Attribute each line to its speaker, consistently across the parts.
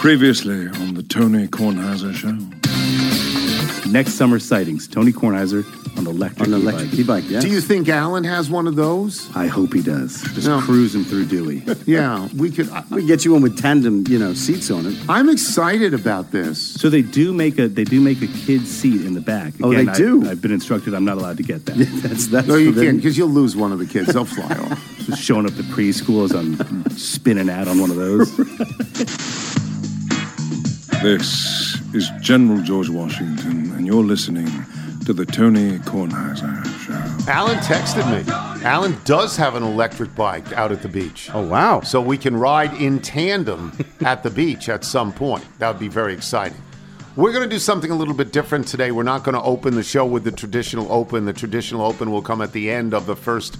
Speaker 1: Previously on the Tony Kornheiser Show.
Speaker 2: Next summer sightings, Tony Kornheiser on the electric
Speaker 3: On the electric
Speaker 2: e-bike.
Speaker 3: e-bike, yes.
Speaker 4: Do you think Alan has one of those?
Speaker 2: I hope he does. Just
Speaker 4: No.
Speaker 2: cruising through Dewey.
Speaker 4: Yeah, we could. I,
Speaker 3: We get you one with tandem, you know, seats on it.
Speaker 4: I'm excited about this.
Speaker 2: So they do make a they do make a kid's seat in the back.
Speaker 3: Oh, they
Speaker 2: I-
Speaker 3: do?
Speaker 2: I've been instructed I'm not allowed to get that.
Speaker 3: That's that's
Speaker 4: No, you can't because you'll lose one of the kids. They'll fly off.
Speaker 2: Just showing up to preschool as I'm spinning out on one of those.
Speaker 1: This is General George Washington, and you're listening to the Tony Kornheiser Show.
Speaker 5: Alan texted me. Alan does have an electric bike out at the beach.
Speaker 3: Oh wow!
Speaker 5: So we can ride in tandem at the beach at some point. That would be very exciting. We're going to do something a little bit different today. We're not going to open the show with the traditional open. The traditional open will come at the end of the first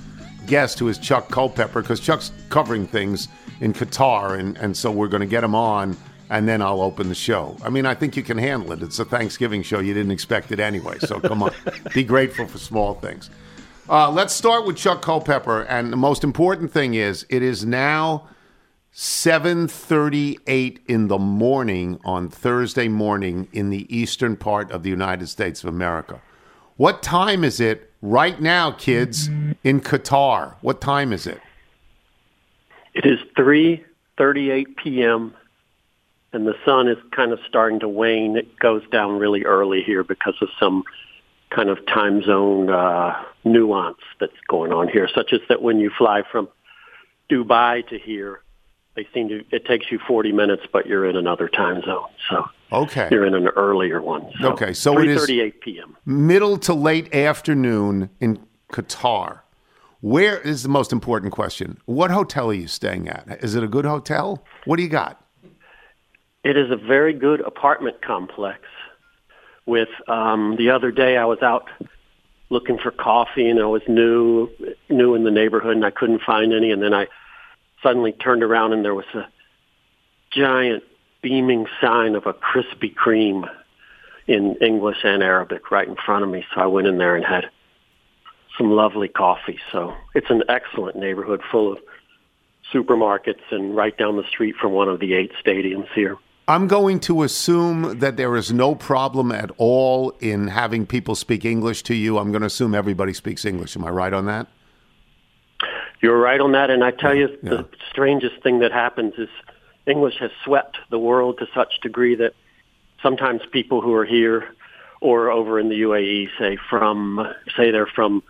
Speaker 5: guest, who is Chuck Culpepper, because Chuck's covering things in Qatar, and, and so we're going to get him on, and then I'll open the show. I mean, I think you can handle it. It's a Thanksgiving show. You didn't expect it anyway, so come on. Be grateful for small things. Uh, let's start with Chuck Culpepper, and the most important thing is it is now 7:38 in the morning on Thursday morning in the eastern part of the United States of America. What time is it right now, kids, in Qatar? What time is it?
Speaker 6: It is 3:38 p.m. and the sun is kind of starting to wane. It goes down really early here because of some kind of time zone uh, nuance that's going on here, such as that when you fly from Dubai to here, they seem to it takes you 40 minutes, but you're in another time zone, so
Speaker 5: Okay.
Speaker 6: you're in an earlier one. So
Speaker 5: Okay, so it is-
Speaker 6: 3:38 p.m.
Speaker 5: Middle to late afternoon in Qatar. Where is the most important question? What hotel are you staying at? Is it a good hotel? What do you got?
Speaker 6: It is a very good apartment complex. With um, the other day, I was out looking for coffee, and I was new, new in the neighborhood, and I couldn't find any. And then I suddenly turned around, and there was a giant beaming sign of a Krispy Kreme in English and Arabic right in front of me. So I went in there and had some lovely coffee. So it's an excellent neighborhood full of supermarkets and right down the street from one of the eight stadiums here.
Speaker 5: I'm going to assume that there is no problem at all in having people speak English to you. I'm going to assume everybody speaks English. Am I right on that?
Speaker 6: You're right on that, and I tell you,
Speaker 5: Yeah.
Speaker 6: the strangest thing that happens is English has swept the world to such degree that sometimes people who are here or over in the UAE say from say they're from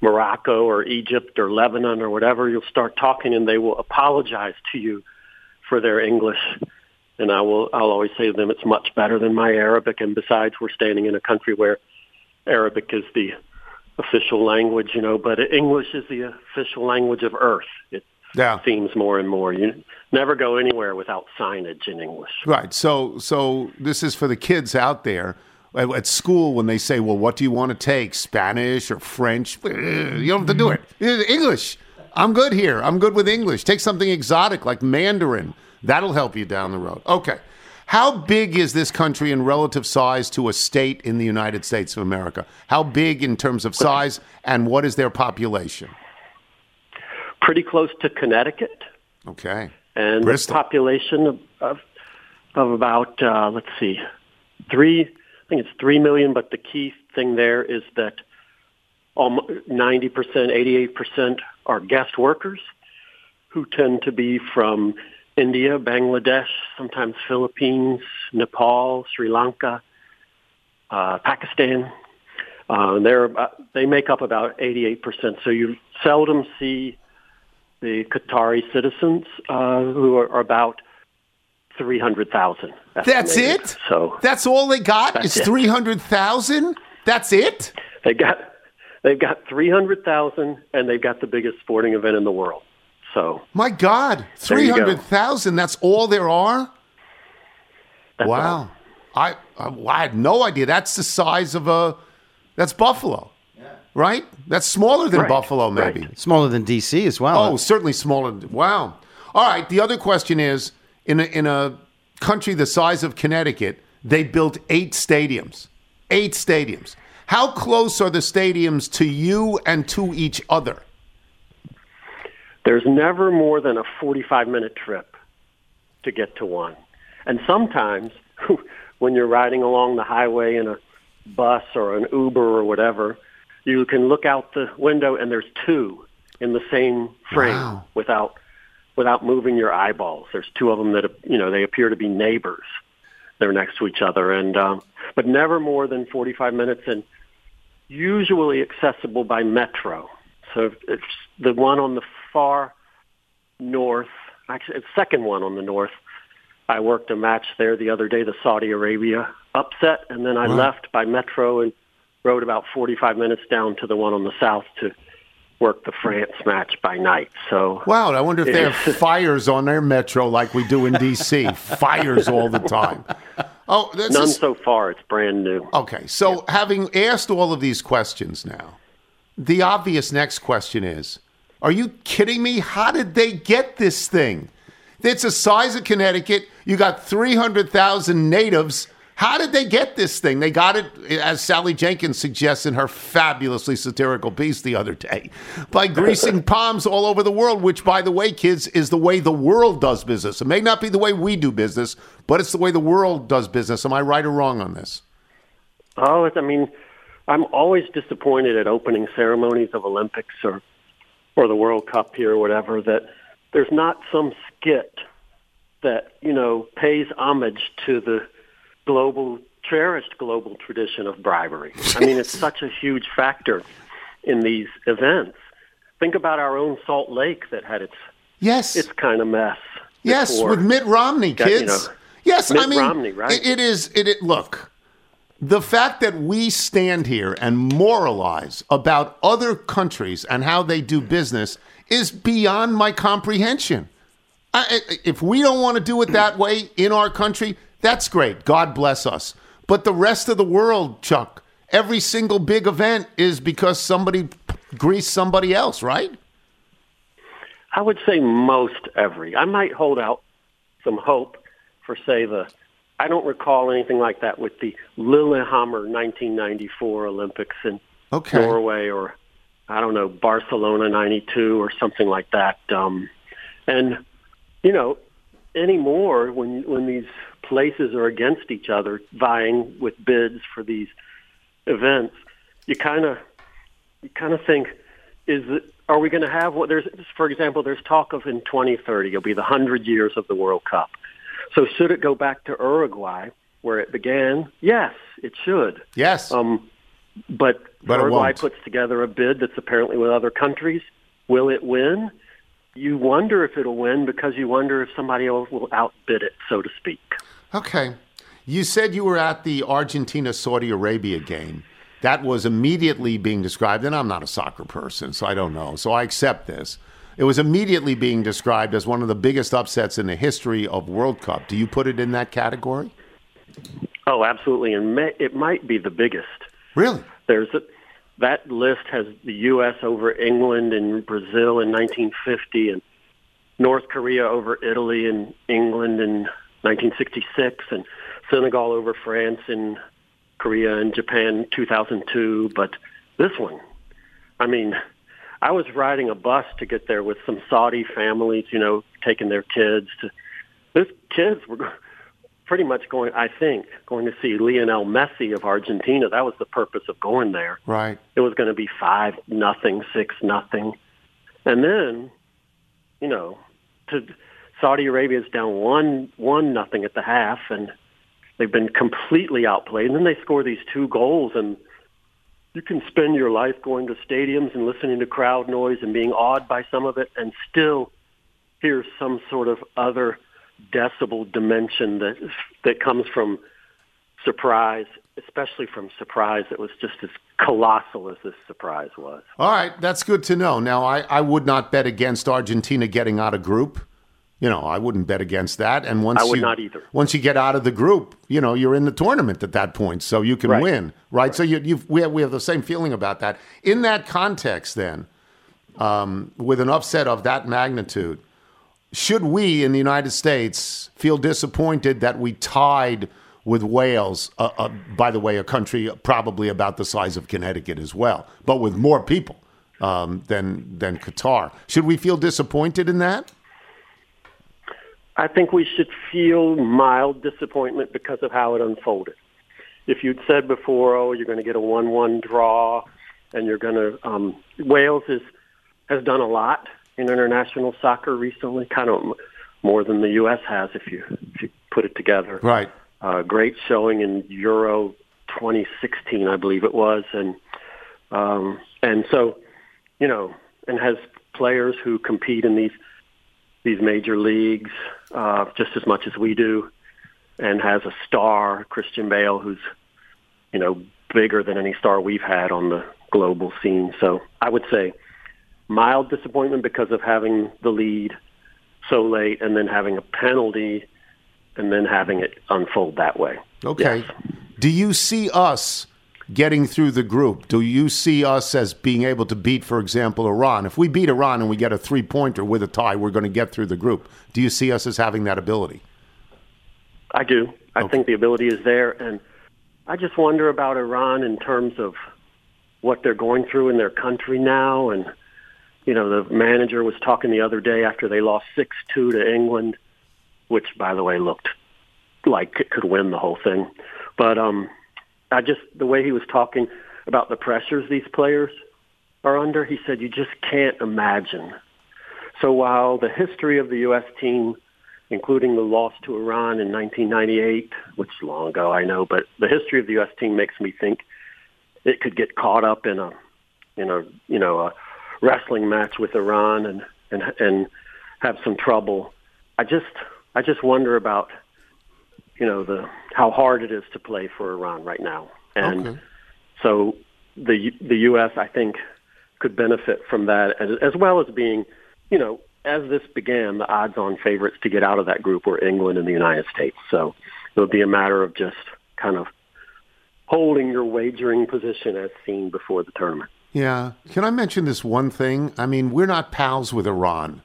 Speaker 6: Morocco or Egypt or Lebanon or whatever, you'll start talking and they will apologize to you for their English. And I will I'll always say to them it's much better than my Arabic and besides we're standing in a country where Arabic is the official language, you know, but English is the official language of Earth. It
Speaker 5: Yeah.
Speaker 6: seems more and more. You never go anywhere without signage in English.
Speaker 5: Right. So, so this is for the kids out there at, at school when they say, "Well, what do you want to take? Spanish or French?" You don't have to do it. English. I'm good here. I'm good with English. Take something exotic like Mandarin. That'll help you down the road. Okay. How big is this country in relative size to a state in the United States of America? How big in terms of size, and what is their population?
Speaker 6: Pretty close to Connecticut,
Speaker 5: Okay.
Speaker 6: and
Speaker 5: Bristol.
Speaker 6: population of of, of about uh, let's see, three. I think it's three million. But the key thing there is that ninety percent, eighty-eight percent are guest workers who tend to be from India, Bangladesh, sometimes Philippines, Nepal, Sri Lanka, uh, Pakistan. Uh, they're about, they make up about 88%. So you seldom see the Qatari citizens uh, who are, are about 300,000.
Speaker 5: That's it.
Speaker 6: So
Speaker 5: That's all they got.
Speaker 6: That's
Speaker 5: It's three hundred thousand. That's it.
Speaker 6: they got they've got 300,000 and they've got the biggest sporting event in the world. So
Speaker 5: My God,
Speaker 6: There
Speaker 5: three
Speaker 6: you go.
Speaker 5: hundred thousand. That's all there are.
Speaker 6: that's all.
Speaker 5: wow, I, I I had no idea. That's the size of a. That's Buffalo, right? That's smaller than
Speaker 6: Right,
Speaker 5: Buffalo, maybe.
Speaker 6: right.
Speaker 3: Smaller than DC as well.
Speaker 5: Oh, certainly smaller. Wow. All right. The other question is in a, in a country the size of Connecticut, they built eight stadiums. Eight stadiums. How close are the stadiums to you and to each other?
Speaker 6: There's never more than a 45 minute trip to get to one. And sometimes when you're riding along the highway in a bus or an Uber or whatever, you can look out the window and there's two in the same frame
Speaker 5: Wow.
Speaker 6: without without moving your eyeballs. There's two of them that you know they appear to be neighbors. They're next to each other, and um, but never more than 45 minutes, and usually accessible by metro. So if it's the one on the far north, actually, it's second one on the north. I worked a match there the other day, the Saudi Arabia upset, and then I left by metro and rode about 45 minutes down to the one on the south to work the France match by night. So
Speaker 5: Wow, I wonder if they have fires on their metro like we do in D.C. fires all the time. Oh, that's
Speaker 6: none
Speaker 5: just-
Speaker 6: so far. It's brand new.
Speaker 5: okay. So, having asked all of these questions now, the obvious next question is: Are you kidding me? How did they get this thing? It's the size of Connecticut. You got three hundred thousand natives. How did they get this thing? They got it, as Sally Jenkins suggests in her fabulously satirical piece the other day, by greasing palms all over the world, which, by the way, kids, is the way the world does business. It may not be the way we do business, but it's the way the world does business. Am I right or wrong on this?
Speaker 6: Oh, I mean, I'm always disappointed at opening ceremonies of Olympics or or the World Cup here or whatever that there's not some skit that you know pays homage to the global cherished global tradition of bribery. I mean, it's such a huge factor in these events. Think about our own Salt Lake that had its
Speaker 5: Yes.
Speaker 6: its kind of mess.
Speaker 5: Yes, with Mitt Romney,
Speaker 6: Got, you
Speaker 5: kids.
Speaker 6: know,
Speaker 5: yes,
Speaker 6: Mitt
Speaker 5: I mean,
Speaker 6: Romney, right?
Speaker 5: it- it is. It, it look. The fact that we stand here and moralize about other countries and how they do business is beyond my comprehension. I, if we don't want to do it that way in our country, that's great. God bless us. But the rest of the world, Chuck, every single big event is because somebody greased somebody else, right?
Speaker 6: I would say most every. I might hold out some hope for, say, the. I don't recall anything like that with the Lillehammer 1994 Olympics in
Speaker 5: Okay.
Speaker 6: Norway or, I don't know, Barcelona 92 or something like that. Um, and, you know, anymore when, when these places are against each other vying with bids for these events, you kind of you kind of think, is it, are we going to have what there's, for example, there's talk of in 2030 it'll be the hundred years of the World Cup. So should it go back to Uruguay where it began? Yes, it should.
Speaker 5: Yes.
Speaker 6: Um, but,
Speaker 5: But
Speaker 6: Uruguay puts together a bid that's apparently with other countries. Will it win? You wonder if it'll win because you wonder if somebody else will outbid it, so to speak.
Speaker 5: Okay. You said you were at the Argentina Saudi Arabia game. That was immediately being described, and I'm not a soccer person, so I don't know. So I accept this. It was immediately being described as one of the biggest upsets in the history of World Cup. Do you put it in that category?
Speaker 6: Oh, absolutely, and may, it might be the biggest.
Speaker 5: Really?
Speaker 6: There's a, that list has the U.S. over England and Brazil in 1950, and North Korea over Italy and England in 1966, and Senegal over France and Korea and Japan in 2002. But this one, I mean, I was riding a bus to get there with some Saudi families, you know, taking their kids to. Those kids were pretty much going, I think, going to see Lionel Messi of Argentina. That was the purpose of going there.
Speaker 5: Right.
Speaker 6: It was going to be five nothing, six nothing, and then, you know, to Saudi Arabia's down one one nothing at the half, and they've been completely outplayed. And then they score these two goals, and you can spend your life going to stadiums and listening to crowd noise and being awed by some of it, and still hear some sort of other decibel dimension that that comes from surprise, especially from surprise that was just as colossal as this surprise was.
Speaker 5: All right, that's good to know. Now, I, I would not bet against Argentina getting out of group. You know, I wouldn't bet against that. And once
Speaker 6: I would
Speaker 5: you,
Speaker 6: not either.
Speaker 5: Once you get out of the group, you know, you're in the tournament at that point, so you can
Speaker 6: Right.
Speaker 5: win, right? So you, you've, we have, we have the same feeling about that. In that context, then, um, with an upset of that magnitude, should we in the United States feel disappointed that we tied with Wales, uh, uh, by the way, a country probably about the size of Connecticut as well, but with more people um, than than Qatar? Should we feel disappointed in that?
Speaker 6: I think we should feel mild disappointment because of how it unfolded. If you'd said before, oh, you're going to get a one-one draw, and you're going to um, Wales is has done a lot in international soccer recently, kind of more than the U.S. has if you if you put it together.
Speaker 5: Right.
Speaker 6: Uh, great showing in Euro 2016, I believe it was, and um, and so you know, and has players who compete in these these major leagues uh, just as much as we do, and has a star, Christian Bale, who's you know bigger than any star we've had on the global scene. So I would say mild disappointment because of having the lead so late and then having a penalty and then having it unfold that way.
Speaker 5: Okay.
Speaker 6: Yes.
Speaker 5: Do you see us getting through the group? Do you see us as being able to beat, for example, Iran? If we beat Iran and we get a three pointer with a tie, we're going to get through the group. Do you see us as having that ability?
Speaker 6: I do. I
Speaker 5: Okay.
Speaker 6: think the ability is there, and I just wonder about Iran in terms of what they're going through in their country now. And you know, the manager was talking the other day after they lost six two to England, which, by the way, looked like it could win the whole thing. But um, I just the way he was talking about the pressures these players are under, he said you just can't imagine. So while the history of the U.S. team including the loss to Iran in 1998, which is long ago, I know, but the history of the U.S. team makes me think it could get caught up in a, in a, you know, a wrestling match with Iran and and and have some trouble. I just I just wonder about, you know, the how hard it is to play for Iran right now, and
Speaker 5: Okay.
Speaker 6: so the the U.S. I think could benefit from that as, as well as being, you know, as this began, the odds-on favorites to get out of that group were England and the United States. So it would be a matter of just kind of holding your wagering position as seen before the tournament.
Speaker 5: Yeah. Can I mention this one thing? I mean, we're not pals with Iran.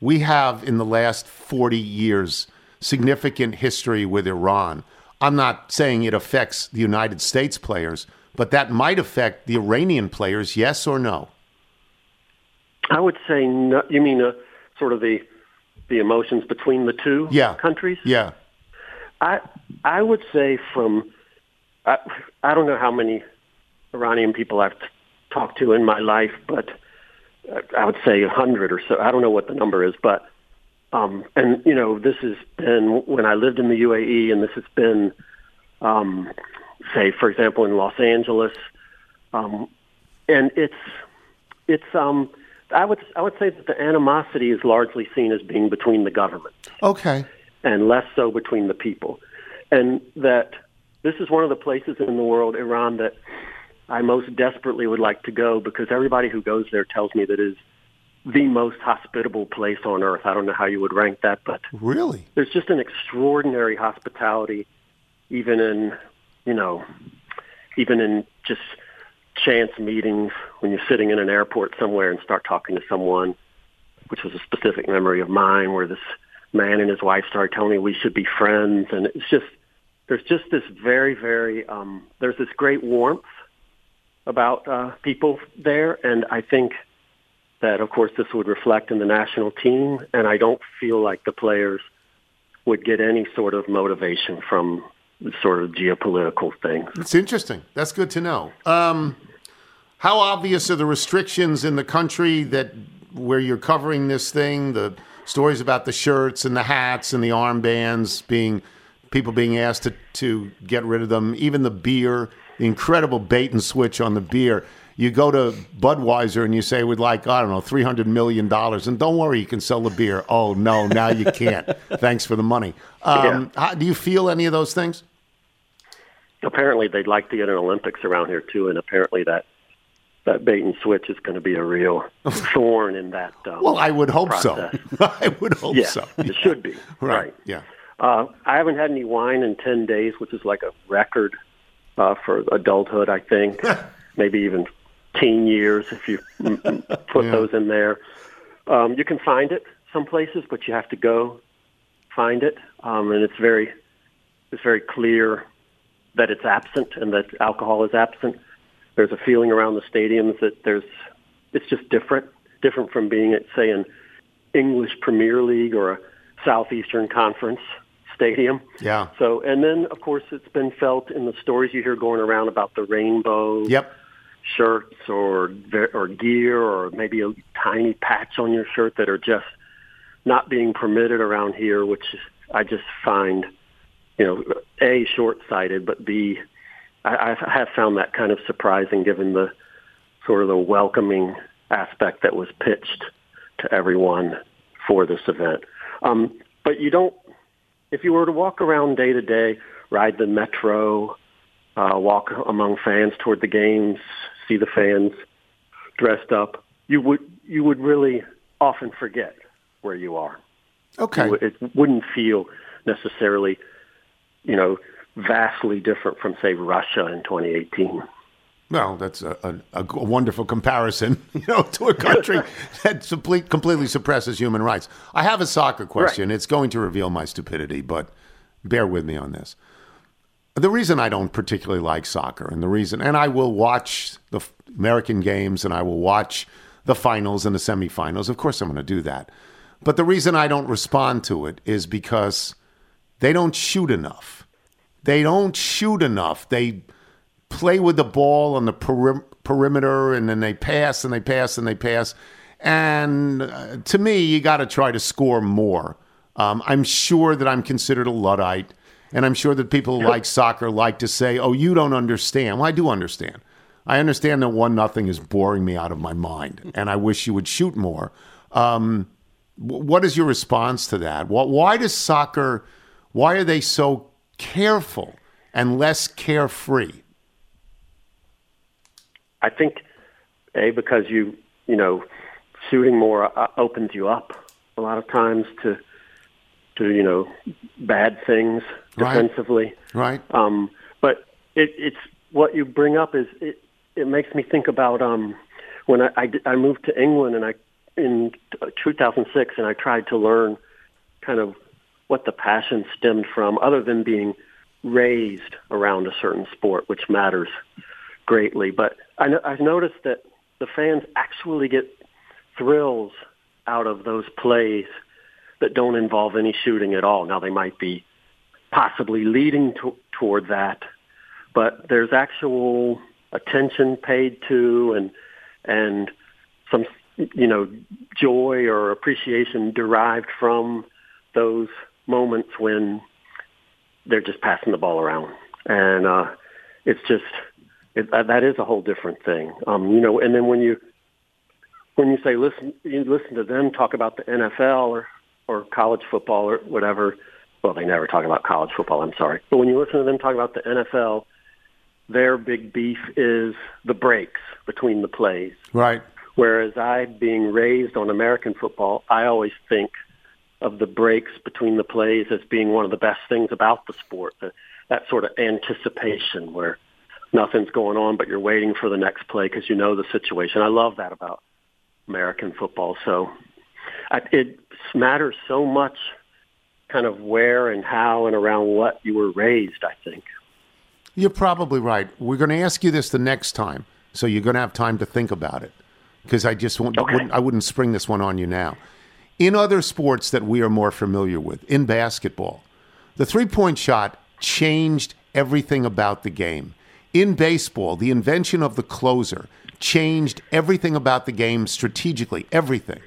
Speaker 5: We have, in the last 40 years, significant history with Iran. I'm not saying it affects the United States players, but that might affect the Iranian players, yes or no?
Speaker 6: I would say, no, you mean uh, sort of the the emotions between the two
Speaker 5: Yeah.
Speaker 6: countries?
Speaker 5: Yeah.
Speaker 6: I I would say from I I don't know how many Iranian people I've t- talked to in my life, but uh, I would say a hundred or so. I don't know what the number is, but um, and you know this has been when I lived in the UAE, and this has been um, say for example in Los Angeles, um, and it's it's um. I would I would say that the animosity is largely seen as being between the government
Speaker 5: Okay.
Speaker 6: and less so between the people. And that this is one of the places in the world, Iran, that I most desperately would like to go because everybody who goes there tells me that is the most hospitable place on earth. I don't know how you would rank that, but
Speaker 5: Really?
Speaker 6: there's just an extraordinary hospitality, even in, you know, even in just chance meetings when you're sitting in an airport somewhere and start talking to someone, which was a specific memory of mine where this man and his wife started telling me we should be friends. And it's just, there's just this very, very, um, there's this great warmth about uh, people there. And I think that, of course, this would reflect in the national team. And I don't feel like the players would get any sort of motivation from sort of geopolitical things.
Speaker 5: It's interesting. That's good to know. Um, how obvious are the restrictions in the country that where you're covering this thing? The stories about the shirts and the hats and the armbands being people being asked to, to get rid of them, even the beer, the incredible bait and switch on the beer. You go to Budweiser and you say, we'd like, I don't know, $300 million. And don't worry, you can sell the beer. Oh, no, now you can't. Thanks for the money. Um, how, do you feel any of those things?
Speaker 6: Apparently, they'd like to get an Olympics around here too, and apparently that that bait and switch is going to be a real thorn in that. Um,
Speaker 5: Well, I would hope
Speaker 6: process.
Speaker 5: so. I would hope
Speaker 6: Yeah,
Speaker 5: so.
Speaker 6: it should be
Speaker 5: Right.
Speaker 6: right.
Speaker 5: Yeah.
Speaker 6: Uh, I haven't had any wine in ten days, which is like a record uh, for adulthood. I think maybe even teen years if you put
Speaker 5: Yeah.
Speaker 6: those in there. Um, you can find it some places, but you have to go find it, um, and it's very it's very clear that it's absent and that alcohol is absent. There's a feeling around the stadiums that there's it's just different, different from being at say an English Premier League or a Southeastern Conference stadium.
Speaker 5: Yeah.
Speaker 6: So, and then of course it's been felt in the stories you hear going around about the rainbow
Speaker 5: Yep.
Speaker 6: Shirts or or gear or maybe a tiny patch on your shirt that are just not being permitted around here, which I just find, you know, a short-sighted, but b I, I have found that kind of surprising given the sort of the welcoming aspect that was pitched to everyone for this event. Um, but you don't, if you were to walk around day to day, ride the metro, uh, walk among fans toward the games, see the fans dressed up, you would you would really often forget where you are.
Speaker 5: Okay.
Speaker 6: It wouldn't feel necessarily, you know, vastly different from say Russia in 2018.
Speaker 5: Well, that's a, a, a wonderful comparison, you know, to a country that complete, completely suppresses human rights. I have a soccer question. It's going to reveal my stupidity, but bear with me on this. The reason I don't particularly like soccer, and the reason, and I will watch the American games, and I will watch the finals and the semifinals. Of course, I'm going to do that. But the reason I don't respond to it is because they don't shoot enough. They don't shoot enough. They play with the ball on the perim- perimeter and then they pass and they pass and they pass. And uh, to me, you got to try to score more. Um, I'm sure that I'm considered a Luddite. And I'm sure that people who like soccer like to say, oh, you don't understand. Well, I do understand. I understand that one nothing is boring me out of my mind, and I wish you would shoot more. Um, what is your response to that? Wh- Why does soccer? Why are they so careful and less carefree?
Speaker 6: I think a because you you know shooting more uh, opens you up a lot of times to to you know bad things. Defensively.
Speaker 5: Right?
Speaker 6: Um, but it, it's what you bring up is it, it makes me think about um, when I, I, I moved to England and I in 2006 and I tried to learn kind of what the passion stemmed from, other than being raised around a certain sport, which matters greatly. But I, no- I've noticed that the fans actually get thrills out of those plays that don't involve any shooting at all. Now they might be possibly leading to, toward that, but there's actual attention paid to and and some you know joy or appreciation derived from those moments when they're just passing the ball around, and uh, it's just it, uh, that is a whole different thing. Um, you know, and then when you when you say listen, you listen to them talk about the NFL or or college football or whatever. Well, they never talk about college football. I'm sorry, but when you listen to them talk about the NFL, their big beef is the breaks between the plays.
Speaker 5: Right.
Speaker 6: Whereas I, being raised on American football, I always think of the breaks between the plays as being one of the best things about the sport. The, that sort of anticipation where nothing's going on, but you're waiting for the next play because you know the situation. I love that about American football. So I, it matters so much kind of where and how and around what you were raised, I think.
Speaker 5: You're probably right. We're going to ask you this the next time, so you're going to have time to think about it. Because I just won't,
Speaker 6: Okay.
Speaker 5: wouldn't, I wouldn't spring this one on you now. In other sports that we are more familiar with, in basketball, the three point shot changed everything about the game. In baseball, the invention of the closer changed everything about the game strategically, everything.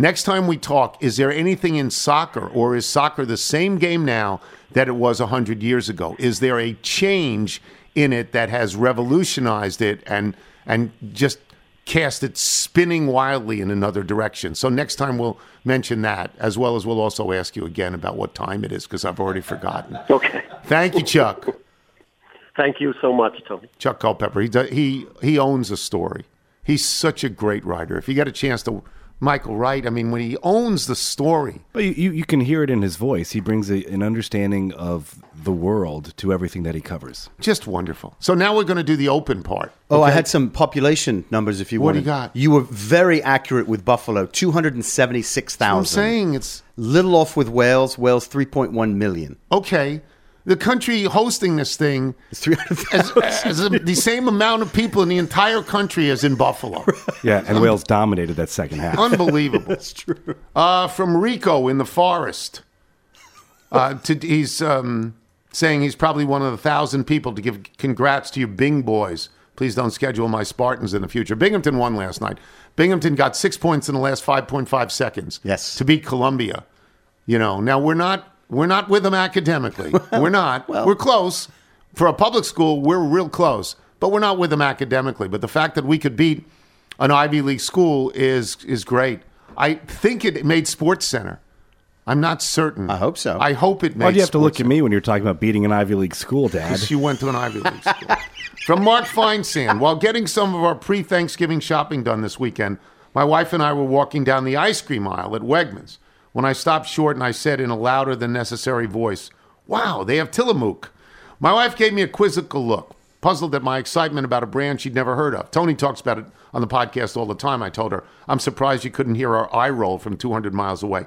Speaker 5: Next time we talk, is there anything in soccer, or is soccer the same game now that it was 100 years ago? Is there a change in it that has revolutionized it and, and just cast it spinning wildly in another direction? So next time we'll mention that, as well as we'll also ask you again about what time it is, because I've already forgotten.
Speaker 6: Okay.
Speaker 5: Thank you, Chuck.
Speaker 6: Thank you so much, Tony.
Speaker 5: Chuck Culpepper. He, does, he, he owns a story. He's such a great writer. If you get a chance to, Michael Wright, I mean, when he owns the story,
Speaker 2: But you, you, you can hear it in his voice. He brings a, an understanding of the world to everything that he covers.
Speaker 5: just wonderful. So now we're going to do the open part.
Speaker 3: Oh, I had some population numbers if you
Speaker 5: What do
Speaker 3: want.
Speaker 5: you got?
Speaker 3: You were very accurate with Buffalo, 276,000.
Speaker 5: I'm saying it's
Speaker 3: Little off with Wales. Wales, 3.1 million.
Speaker 5: okay. The country hosting this thing
Speaker 3: It's 300,000.
Speaker 5: has, has a, the same amount of people in the entire country as in Buffalo.
Speaker 2: Yeah, and Wales dominated that second half.
Speaker 5: Unbelievable. That's true. Uh, from Rico in the forest. Uh, to, he's um, saying he's probably one of the thousand people to give congrats to you, Bing boys. Please don't schedule my Spartans in the future. Binghamton won last night. Binghamton got six points in the last 5.5 seconds.
Speaker 3: Yes.
Speaker 5: To beat Columbia. You know, now we're not we're not with them academically. we're not. we're close. For a public school, we're real close, but we're not with them academically. But the fact that we could beat an Ivy League school is is great. I think it made Sports Center. I'm not certain.
Speaker 3: I hope so.
Speaker 5: I hope it made.
Speaker 2: Why do you have to look
Speaker 5: Sports
Speaker 2: at me when you're talking about beating an Ivy League school, Dad?
Speaker 5: because you went to an Ivy League school. From Mark Feinsand. While getting some of our pre Thanksgiving shopping done this weekend, my wife and I were walking down the ice cream aisle at Wegmans when I stopped short and I said in a louder than necessary voice, Wow, they have Tillamook. My wife gave me a quizzical look, puzzled at my excitement about a brand she'd never heard of. Tony talks about it on the podcast all the time. I told her, I'm surprised you couldn't hear our eye roll from 200 miles away.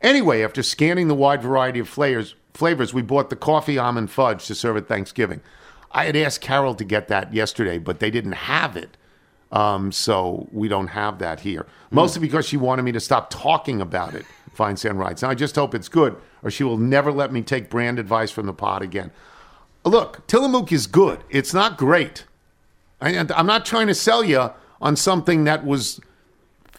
Speaker 5: Anyway, after scanning the wide variety of flavors, flavors, we bought the coffee almond fudge to serve at Thanksgiving. I had asked Carol to get that yesterday, but they didn't have it. Um, so we don't have that here. Mostly because she wanted me to stop talking about it, Feinsand writes. And I just hope it's good, or she will never let me take brand advice from the pod again. Look, Tillamook is good. It's not great. I, I'm not trying to sell you on something that was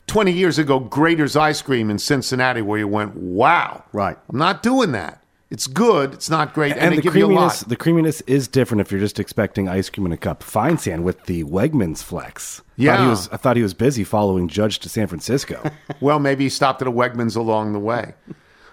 Speaker 5: 20 years ago, Graeter's Ice Cream in Cincinnati, where you went, wow.
Speaker 3: Right.
Speaker 5: I'm not doing that. It's good. It's not great. And,
Speaker 2: and the
Speaker 5: give you a
Speaker 2: creaminess,
Speaker 5: lot.
Speaker 2: the creaminess is different if you're just expecting ice cream in a cup. Feinsand with the Wegmans flex. Thought
Speaker 5: Yeah.
Speaker 2: was, I thought he was busy following Judge to San Francisco.
Speaker 5: Well, maybe he stopped at a Wegmans along the way.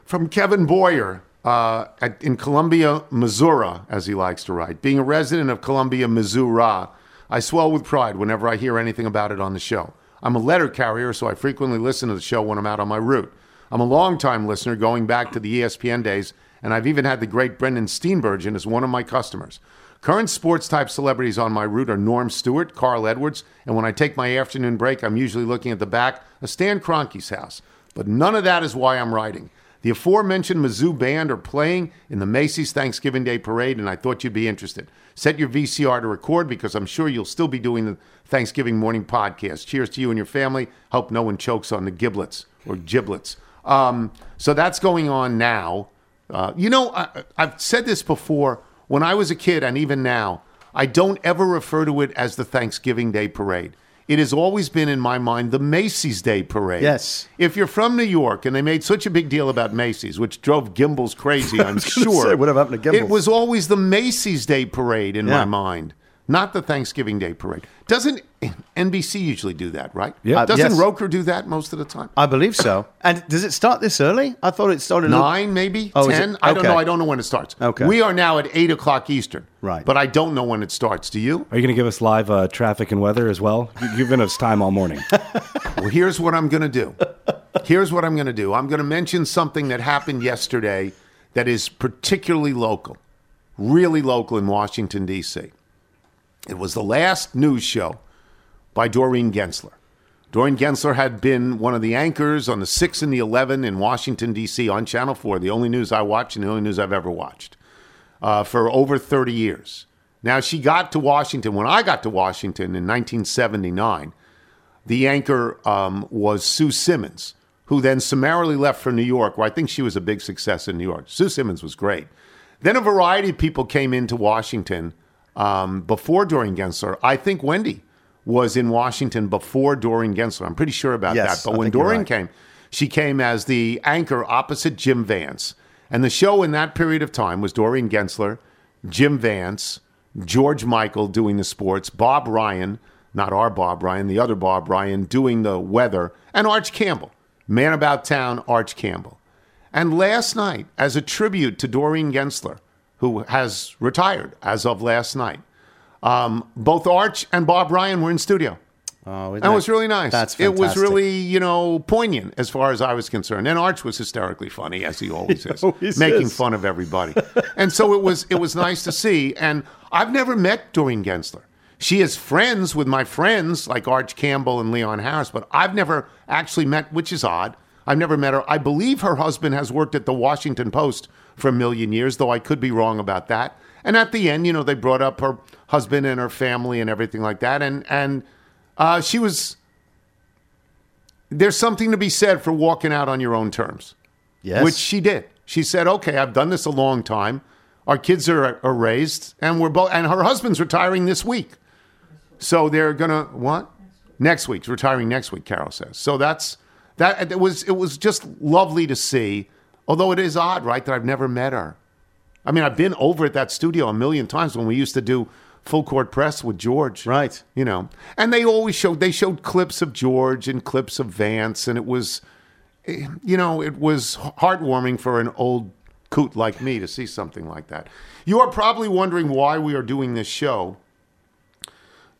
Speaker 5: From Kevin Boyer uh, at, in Columbia, Missouri, as he likes to write. Being a resident of Columbia, Missouri, I swell with pride whenever I hear anything about it on the show. I'm a letter carrier, so I frequently listen to the show when I'm out on my route. I'm a longtime listener going back to the ESPN days, and I've even had the great Brendan Steenbergen as one of my customers. Current sports type celebrities on my route are Norm Stewart, Carl Edwards, and when I take my afternoon break, I'm usually looking at the back of Stan Kroenke's house. But none of that is why I'm writing. The aforementioned Mizzou band are playing in the Macy's Thanksgiving Day Parade, and I thought you'd be interested. Set your VCR to record because I'm sure you'll still be doing the Thanksgiving morning podcast. Cheers to you and your family. Hope no one chokes on the giblets or giblets. Um, so that's going on now. Uh, you know, I, I've said this before. When I was a kid, and even now, I don't ever refer to it as the Thanksgiving Day Parade. It has always been in my mind the Macy's Day Parade.
Speaker 3: Yes.
Speaker 5: If you're from New York and they made such a big deal about Macy's, which drove Gimbels crazy, I'm sure.
Speaker 3: say, what happened to
Speaker 5: It was always the Macy's Day Parade in my mind, not the Thanksgiving Day Parade. Doesn't NBC usually do that, right?
Speaker 2: Yeah.
Speaker 3: Uh,
Speaker 5: Doesn't
Speaker 3: yes.
Speaker 5: Roker do that most of the time?
Speaker 3: I believe so. And does it start this early? I thought it started.
Speaker 5: Nine, maybe
Speaker 3: Oh, is
Speaker 5: ten. I don't know. I don't know when it starts.
Speaker 3: Okay.
Speaker 5: We are now at eight o'clock Eastern.
Speaker 3: Right.
Speaker 5: But I don't know when it starts. Do you?
Speaker 2: Are you going to give us live uh, traffic and weather as well? You've given us time all morning.
Speaker 5: Well, here's what I'm going to do. Here's what I'm going to do. I'm going to mention something that happened yesterday that is particularly local, really local in Washington, D.C. It was the last news show by Doreen Gentzler. Doreen Gentzler had been one of the anchors on the 6 and the 11 in Washington, D.C. on Channel 4, the only news I watch and the only news I've ever watched, uh, for over 30 years. Now, she got to Washington. When I got to Washington in 1979, the anchor um, was Sue Simmons, who then summarily left for New York, where I think she was a big success in New York. Sue Simmons was great. Then a variety of people came into Washington um, before Doreen Gentzler. I think Wendy was in Washington before Doreen Gentzler. I'm pretty sure about
Speaker 3: Yes,
Speaker 5: that. But
Speaker 3: I
Speaker 5: when Doreen
Speaker 3: right.
Speaker 5: came, she came as the anchor opposite Jim Vance. And the show in that period of time was Doreen Gentzler, Jim Vance, George Michael doing the sports, Bob Ryan, not our Bob Ryan, the other Bob Ryan doing the weather, and Arch Campbell, man about town, Arch Campbell. And last night, as a tribute to Doreen Gentzler, who has retired as of last night, um, both Arch and Bob Ryan were in studio.
Speaker 3: Oh,
Speaker 5: And it was really nice.
Speaker 3: That's fantastic.
Speaker 5: it was really, you know, poignant as far as I was concerned. And Arch was hysterically funny, as he always is,
Speaker 3: always
Speaker 5: making
Speaker 3: is.
Speaker 5: fun of everybody. and so it was it was nice to see. And I've never met Doreen Gentzler. She is friends with my friends like Arch Campbell and Leon Harris, but I've never actually met, which is odd. I've never met her. I believe her husband has worked at the Washington Post for a million years, though I could be wrong about that. And at the end, you know, they brought up her husband and her family and everything like that. And and uh, she was there's something to be said for walking out on your own terms,
Speaker 3: Yes.
Speaker 5: which she did. She said, "Okay, I've done this a long time. Our kids are, are raised, and we're both. And her husband's retiring this week, so they're gonna what? Next week, retiring next week. Carol says. So that's that. It was it was just lovely to see. Although it is odd, right, that I've never met her. I mean, I've been over at that studio a million times when we used to do full court press with George.
Speaker 3: Right.
Speaker 5: You know, and they always showed they showed clips of George and clips of Vance, and it was, you know, it was heartwarming for an old coot like me to see something like that. You are probably wondering why we are doing this show,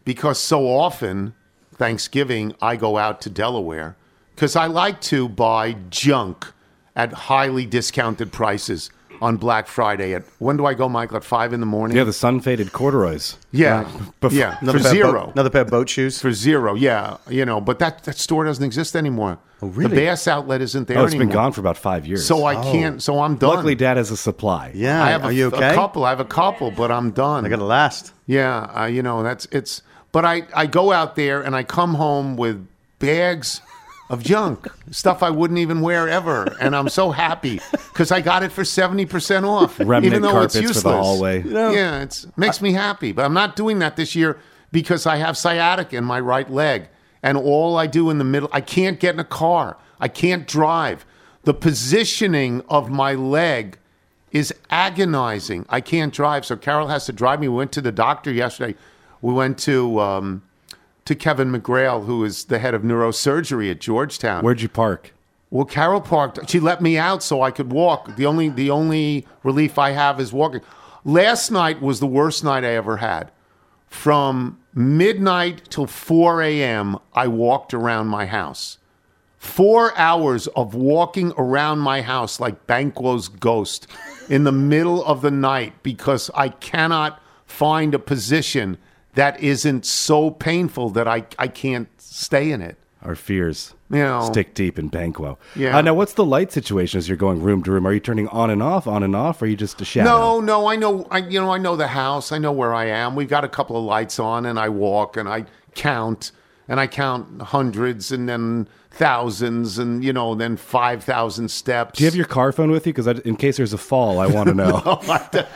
Speaker 5: because so often Thanksgiving I go out to Delaware because I like to buy junk at highly discounted prices on Black Friday. At when do I go, Michael? At five in the morning.
Speaker 2: Yeah, the sun faded corduroys.
Speaker 5: Yeah,
Speaker 2: Bef-
Speaker 5: yeah, for zero.
Speaker 3: boat- another pair of boat shoes.
Speaker 5: for zero, yeah, you know, but that, that store doesn't exist anymore. Oh,
Speaker 3: really?
Speaker 5: The Bass outlet isn't there
Speaker 2: Oh, it's
Speaker 5: anymore.
Speaker 2: been gone for about five years.
Speaker 5: So I can't. So I'm done.
Speaker 2: Luckily, Dad has a supply.
Speaker 3: yeah.
Speaker 5: I have
Speaker 3: Are
Speaker 5: a,
Speaker 3: you
Speaker 5: a
Speaker 3: okay?
Speaker 5: couple. I have a couple, but I'm done.
Speaker 3: I got to last.
Speaker 5: Yeah, uh, you know that's it's. But I I go out there and I come home with bags of junk, stuff I wouldn't even wear ever, and I'm so happy because I got it for seventy percent off,
Speaker 2: Remnant
Speaker 5: even though it's
Speaker 2: carpets for the
Speaker 5: useless.
Speaker 2: hallway.
Speaker 5: yeah, it makes me happy, but I'm not doing that this year because I have sciatica in my right leg, and all I do in the middle, I can't get in a car, I can't drive. The positioning of my leg is agonizing. I can't drive, so Carol has to drive me. We went to the doctor yesterday. We went to um, to Kevin McGrail, who is the head of neurosurgery at Georgetown.
Speaker 2: Where'd you park?
Speaker 5: Well, Carol parked. She let me out so I could walk. The only the only relief I have is walking. Last night was the worst night I ever had. From midnight till 4 a.m., I walked around my house. Four hours of walking around my house like Banquo's ghost in the middle of the night because I cannot find a position that isn't so painful that I, I can't stay in it.
Speaker 2: Our fears
Speaker 5: You know.
Speaker 2: stick deep in Banquo.
Speaker 5: Yeah.
Speaker 2: Uh, now, what's the light situation as you're going room to room? Are you turning on and off, on and off, or are you just a shadow?
Speaker 5: No, no, I know. I you know I know the house. I know where I am. We've got a couple of lights on, and I walk and I count and I count hundreds and then thousands and you know then five thousand steps.
Speaker 2: Do you have your car phone with you? Because in case there's a fall, I want to know.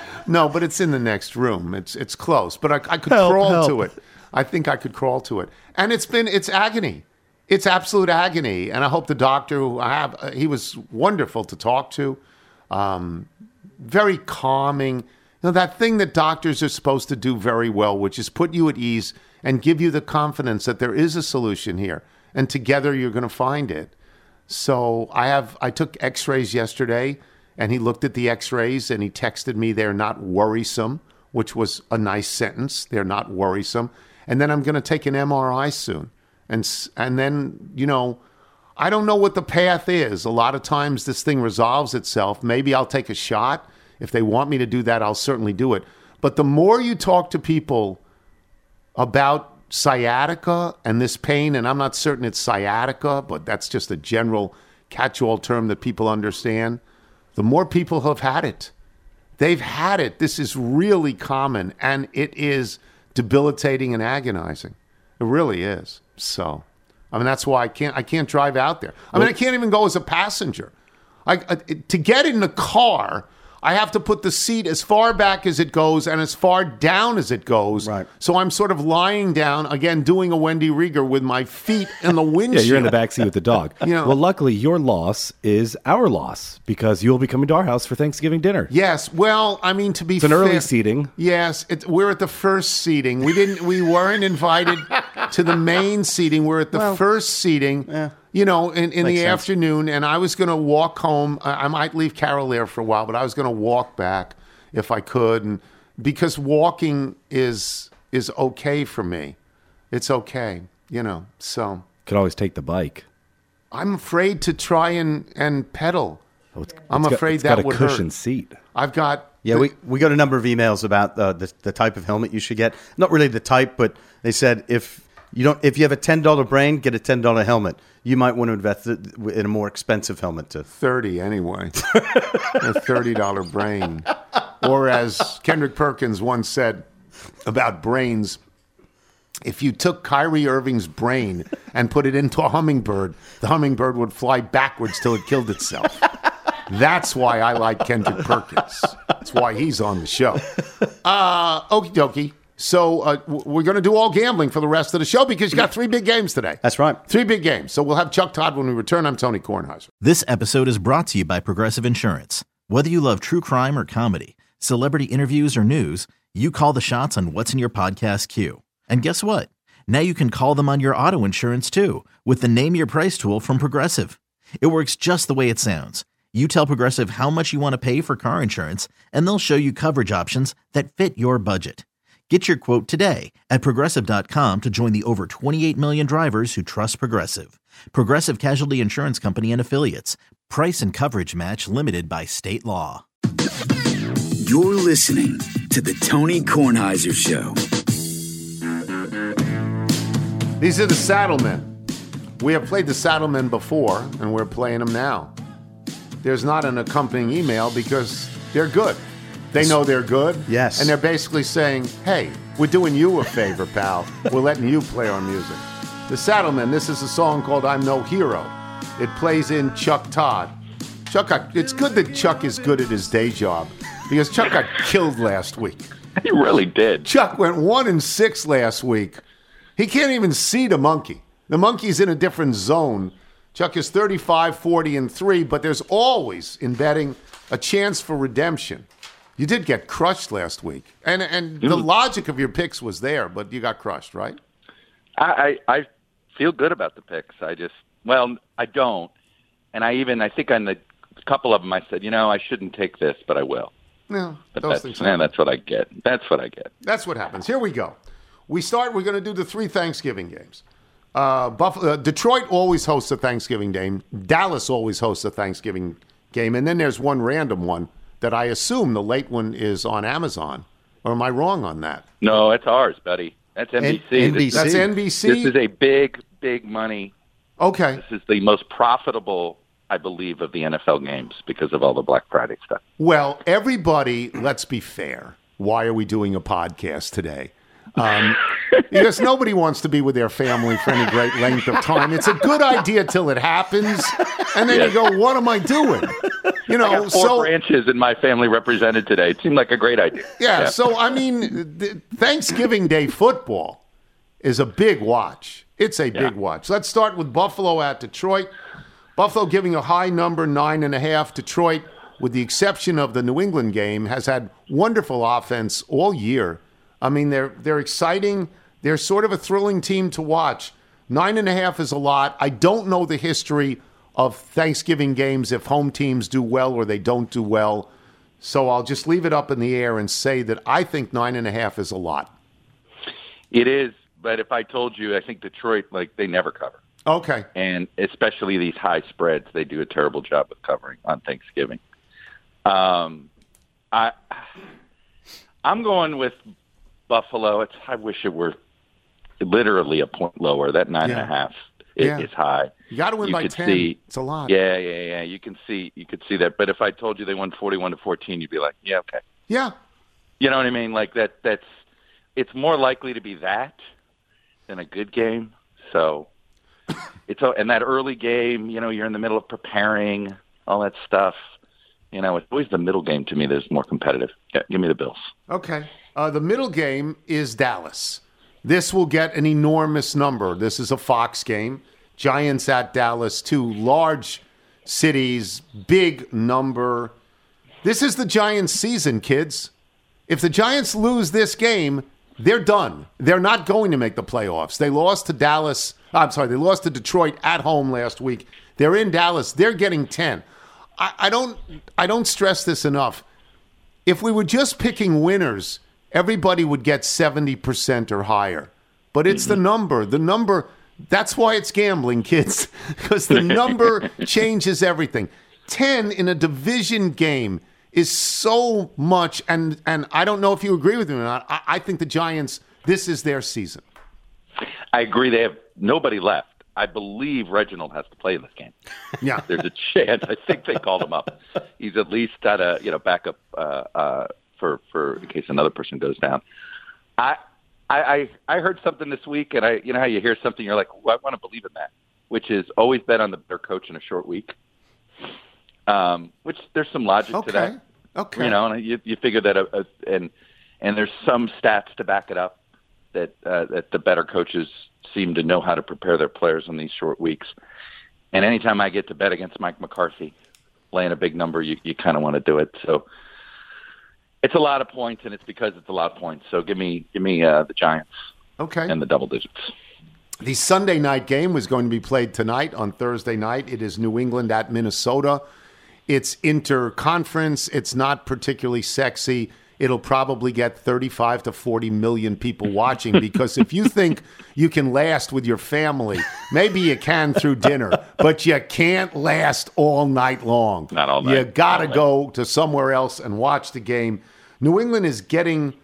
Speaker 5: no, but it's in the next room. It's it's close, but I, I could
Speaker 2: Help,
Speaker 5: crawl
Speaker 2: help.
Speaker 5: to it. I think I could crawl to it, and it's been it's agony. It's absolute agony, and I hope the doctor who I have uh, he was wonderful to talk to, um, very calming. You know that thing that doctors are supposed to do very well, which is put you at ease and give you the confidence that there is a solution here, and together you're going to find it. So I have I took X-rays yesterday, and he looked at the X-rays and he texted me they're not worrisome, which was a nice sentence. They're not worrisome. And then I'm going to take an MRI soon, and and then you know. I don't know what the path is. A lot of times this thing resolves itself. Maybe I'll take a shot. If they want me to do that, I'll certainly do it. But the more you talk to people about sciatica and this pain, and I'm not certain it's sciatica, but that's just a general catch all term that people understand, the more people have had it. They've had it. This is really common, and it is debilitating and agonizing. It really is. So, I mean, that's why I can't. I can't drive out there. I mean, I can't even go as a passenger. I, I to get in the car, I have to put the seat as far back as it goes and as far down as it goes.
Speaker 3: Right.
Speaker 5: So I'm sort of lying down again, doing a Wendy Rieger with my feet in the windshield.
Speaker 2: yeah, you're in the back seat with the dog.
Speaker 5: know-
Speaker 2: well, luckily, your loss is our loss because you'll be coming to our house for Thanksgiving dinner.
Speaker 5: Yes. Well, I mean, to be
Speaker 2: It's an
Speaker 5: fair,
Speaker 2: early seating.
Speaker 5: Yes, it, we're at the first seating. We didn't. We weren't invited to the main seating. We're at the first seating. You know, in, in the
Speaker 3: sense.
Speaker 5: afternoon, and I was going to walk home. I, I might leave Carol there for a while, but I was going to walk back if I could, and because walking is is okay for me. It's okay, you know. So
Speaker 2: Could always take the bike.
Speaker 5: I'm afraid to try and and pedal.
Speaker 2: Oh, it's-
Speaker 5: I'm
Speaker 2: it's got-
Speaker 5: afraid
Speaker 2: it's
Speaker 5: that
Speaker 2: got a
Speaker 5: would
Speaker 2: cushion
Speaker 5: hurt.
Speaker 2: seat.
Speaker 5: I've got
Speaker 3: Yeah, we, we got a number of emails about uh, the the type of helmet you should get. Not really the type, but they said if you don't if you have a ten dollar brain, get a ten dollar helmet. You might want to invest in a more expensive helmet to
Speaker 5: 30 anyway. a $30 brain. Or as Kendrick Perkins once said about brains, if you took Kyrie Irving's brain and put it into a hummingbird, the hummingbird would fly backwards till it killed itself. That's why I like Kendrick Perkins. That's why he's on the show. Uh, okie dokie. So uh, we're going to do all gambling for the rest of the show because you got three big games today.
Speaker 3: That's right.
Speaker 5: Three big games. So we'll have Chuck Todd when we return. I'm Tony Kornheiser.
Speaker 7: This episode is brought to you by Progressive Insurance. Whether you love true crime or comedy, celebrity interviews or news, you call the shots on what's in your podcast queue. And guess what? Now you can call them on your auto insurance too with the Name Your Price tool from Progressive. It works just the way it sounds. You tell Progressive how much you want to pay for car insurance, and they'll show you coverage options that fit your budget. Get your quote today at progressive.com to join the over 28 million drivers who trust Progressive. Progressive Casualty Insurance Company and Affiliates. Price and coverage match limited by state law.
Speaker 8: You're listening to the Tony Kornheiser Show.
Speaker 5: These are the Saddlemen. We have played the Saddlemen before, and we're playing them now. There's not an accompanying email because they're good. They know they're good.
Speaker 3: Yes.
Speaker 5: And they're basically saying, hey, we're doing you a favor, pal. We're letting you play our music. The Saddlemen, this is a song called I'm No Hero. It plays in Chuck Todd. Chuck, got, it's good that Chuck is good at his day job because Chuck got killed last week.
Speaker 9: He really did.
Speaker 5: Chuck went one and six last week. He can't even see the monkey. The monkey's in a different zone. Chuck is 35, 40, and 3, but there's always in betting a chance for redemption. You did get crushed last week. And and the logic of your picks was there, but you got crushed, right?
Speaker 9: I, I I feel good about the picks. I just well, I don't, and I even I think on the couple of them I said, you know, I shouldn't take this, but I will.
Speaker 5: No,
Speaker 9: But
Speaker 5: those
Speaker 9: that's
Speaker 5: things
Speaker 9: man, that's what I get. That's what I get.
Speaker 5: That's what happens. Here we go. We start. We're going to do the three Thanksgiving games. Uh, Buffalo, uh, Detroit always hosts a Thanksgiving game. Dallas always hosts a Thanksgiving game, and then there's one random one that I assume the late one is on Amazon. Or am I wrong on that?
Speaker 9: No, it's ours, buddy. That's NBC.
Speaker 3: NBC.
Speaker 5: That's NBC.
Speaker 9: this is a big, big money.
Speaker 5: Okay.
Speaker 9: This is the most profitable, I believe, of the NFL games because of all the Black Friday stuff.
Speaker 5: Well, everybody, let's be fair. Why are we doing a podcast today? Um, because nobody wants to be with their family for any great length of time. It's a good idea till it happens, and then you go, "What am I doing?" You know.
Speaker 9: Four
Speaker 5: so
Speaker 9: branches in my family represented today. It seemed like a great idea.
Speaker 5: yeah, So I mean, th- Thanksgiving Day football is a big watch. It's a big watch. Let's start with Buffalo at Detroit. Buffalo giving a high number, nine and a half. Detroit, with the exception of the New England game, has had wonderful offense all year. I mean, they're they're exciting. They're sort of a thrilling team to watch. Nine and a half is a lot. I don't know the history of Thanksgiving games if home teams do well or they don't do well. So I'll just leave it up in the air and say that I think nine and a half is a lot.
Speaker 9: It is, but if I told you, I think Detroit, like they never cover,
Speaker 5: Okay.
Speaker 9: and especially these high spreads, they do a terrible job of covering on Thanksgiving. Um, I, I'm going with Buffalo. It's. I wish it were literally a point lower. That nine and a half is,
Speaker 5: Yeah.
Speaker 9: is high.
Speaker 5: You got to win
Speaker 9: You
Speaker 5: by 10.
Speaker 9: see-
Speaker 5: it's a lot.
Speaker 9: Yeah, yeah, yeah. You can see, you could see that. But if I told you they won forty-one to fourteen, you'd be like, yeah, okay.
Speaker 5: Yeah.
Speaker 9: You know what I mean? Like that. That's. It's more likely to be that than a good game. So it's a, and that early game. You know, you're in the middle of preparing all that stuff. You know, it's always the middle game to me that's more competitive. Yeah, give me the Bills.
Speaker 5: Okay. Uh, the middle game is Dallas. This will get an enormous number. This is a Fox game. Giants at Dallas, two large cities, big number. This is the Giants' season, kids. If the Giants lose this game, they're done. They're not going to make the playoffs. They lost to Dallas. I'm sorry, they lost to Detroit at home last week. They're in Dallas. They're getting 10. I, I don't I don't stress this enough if we were just picking winners, everybody would get 70% or higher. But it's the number. The number, that's why it's gambling, kids, because the number changes everything. 10 in a division game is so much. And, and I don't know if you agree with me or not. I, I think the Giants, this is their season.
Speaker 9: I agree. They have nobody left. I believe Reginald has to play in this game.
Speaker 5: Yeah.
Speaker 9: There's a chance. I think they called him up. He's at least at a you know backup uh, uh, for for in case another person goes down. I I I I heard something this week, and I you know how you hear something, you're like, I want to believe in that, which is always bet on the better coach in a short week. um, which there's some logic to
Speaker 5: Okay.
Speaker 9: that.
Speaker 5: Okay.
Speaker 9: You know, and you, you figure that, a, a, and and there's some stats to back it up that uh, that the better coaches seem to know how to prepare their players in these short weeks. And anytime I get to bet against Mike McCarthy, laying a big number, you you kind of want to do it. So it's a lot of points, and it's because it's a lot of points. So give me give me uh, the Giants
Speaker 5: Okay.
Speaker 9: and the double digits.
Speaker 5: The Sunday night game was going to be played tonight on Thursday night. It is New England at Minnesota. It's interconference. It's not particularly sexy. It'll probably get 35 to 40 million people watching because if you think you can last with your family, maybe you can through dinner, but you can't last all night long.
Speaker 9: Not all night.
Speaker 5: You got to go to somewhere else and watch the game. New England is getting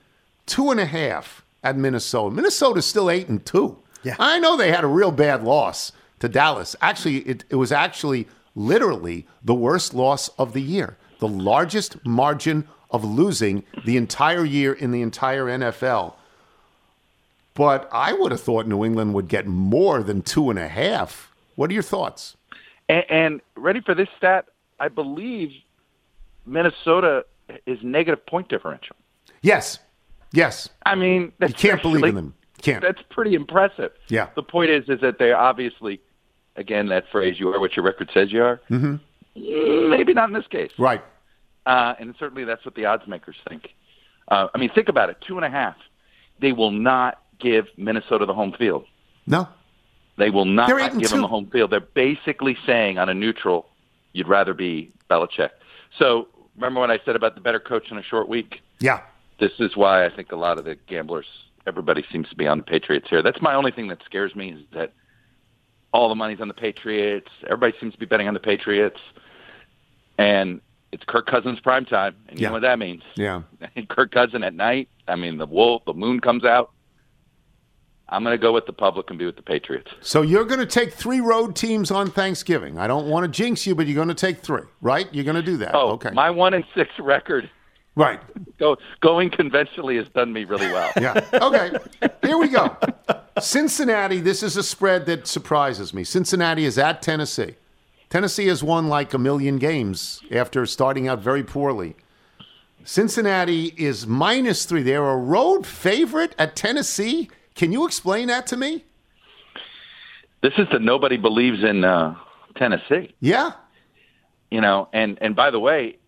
Speaker 5: two and a half at Minnesota. Minnesota's still eight and two.
Speaker 3: Yeah.
Speaker 5: I know they had a real bad loss to Dallas. Actually, it, it was actually literally the worst loss of the year, the largest margin of losing the entire year in the entire NFL. But I would have thought New England would get more than two and a half. What are your thoughts?
Speaker 9: And, and ready for this stat? I believe Minnesota is negative point differential.
Speaker 5: Yes. Yes.
Speaker 9: I mean, that's
Speaker 5: You can't believe in them. Can't.
Speaker 9: That's pretty impressive.
Speaker 5: Yeah.
Speaker 9: The point is, is that they obviously, again, that phrase "you are what your record says you are." Mm-hmm. Maybe not in this case.
Speaker 5: Right.
Speaker 9: Uh, and certainly that's what the odds makers think. Uh, I mean, think about it: two and a half. They will not give Minnesota the home field.
Speaker 5: No.
Speaker 9: They will not
Speaker 5: eight
Speaker 9: give them the home field. They're basically saying on a neutral, you'd rather be Belichick. So remember what I said about the better coach in a short week?
Speaker 5: Yeah.
Speaker 9: This is why I think a lot of the gamblers, everybody seems to be on the Patriots here. That's my only thing that scares me is that all the money's on the Patriots. Everybody seems to be betting on the Patriots, and it's Kirk Cousins prime time, and you
Speaker 5: Yeah.
Speaker 9: know what that means.
Speaker 5: Yeah.
Speaker 9: Kirk Cousin at night. I mean, the wolf, the moon comes out. I'm going to go with the public and be with the Patriots.
Speaker 5: So you're going to take three road teams on Thanksgiving. I don't want to jinx you, but you're going to take three, right? You're going to do that.
Speaker 9: Oh,
Speaker 5: okay.
Speaker 9: my one and six record
Speaker 5: right.
Speaker 9: go, going conventionally has done me really well.
Speaker 5: Yeah. Okay. Here we go. Cincinnati, this is a spread that surprises me. Cincinnati is at Tennessee. Tennessee has won like a million games after starting out very poorly. Cincinnati is minus three. They're a road favorite at Tennessee. Can you explain that to me?
Speaker 9: This is the nobody believes in uh, Tennessee.
Speaker 5: Yeah.
Speaker 9: You know, and and by the way,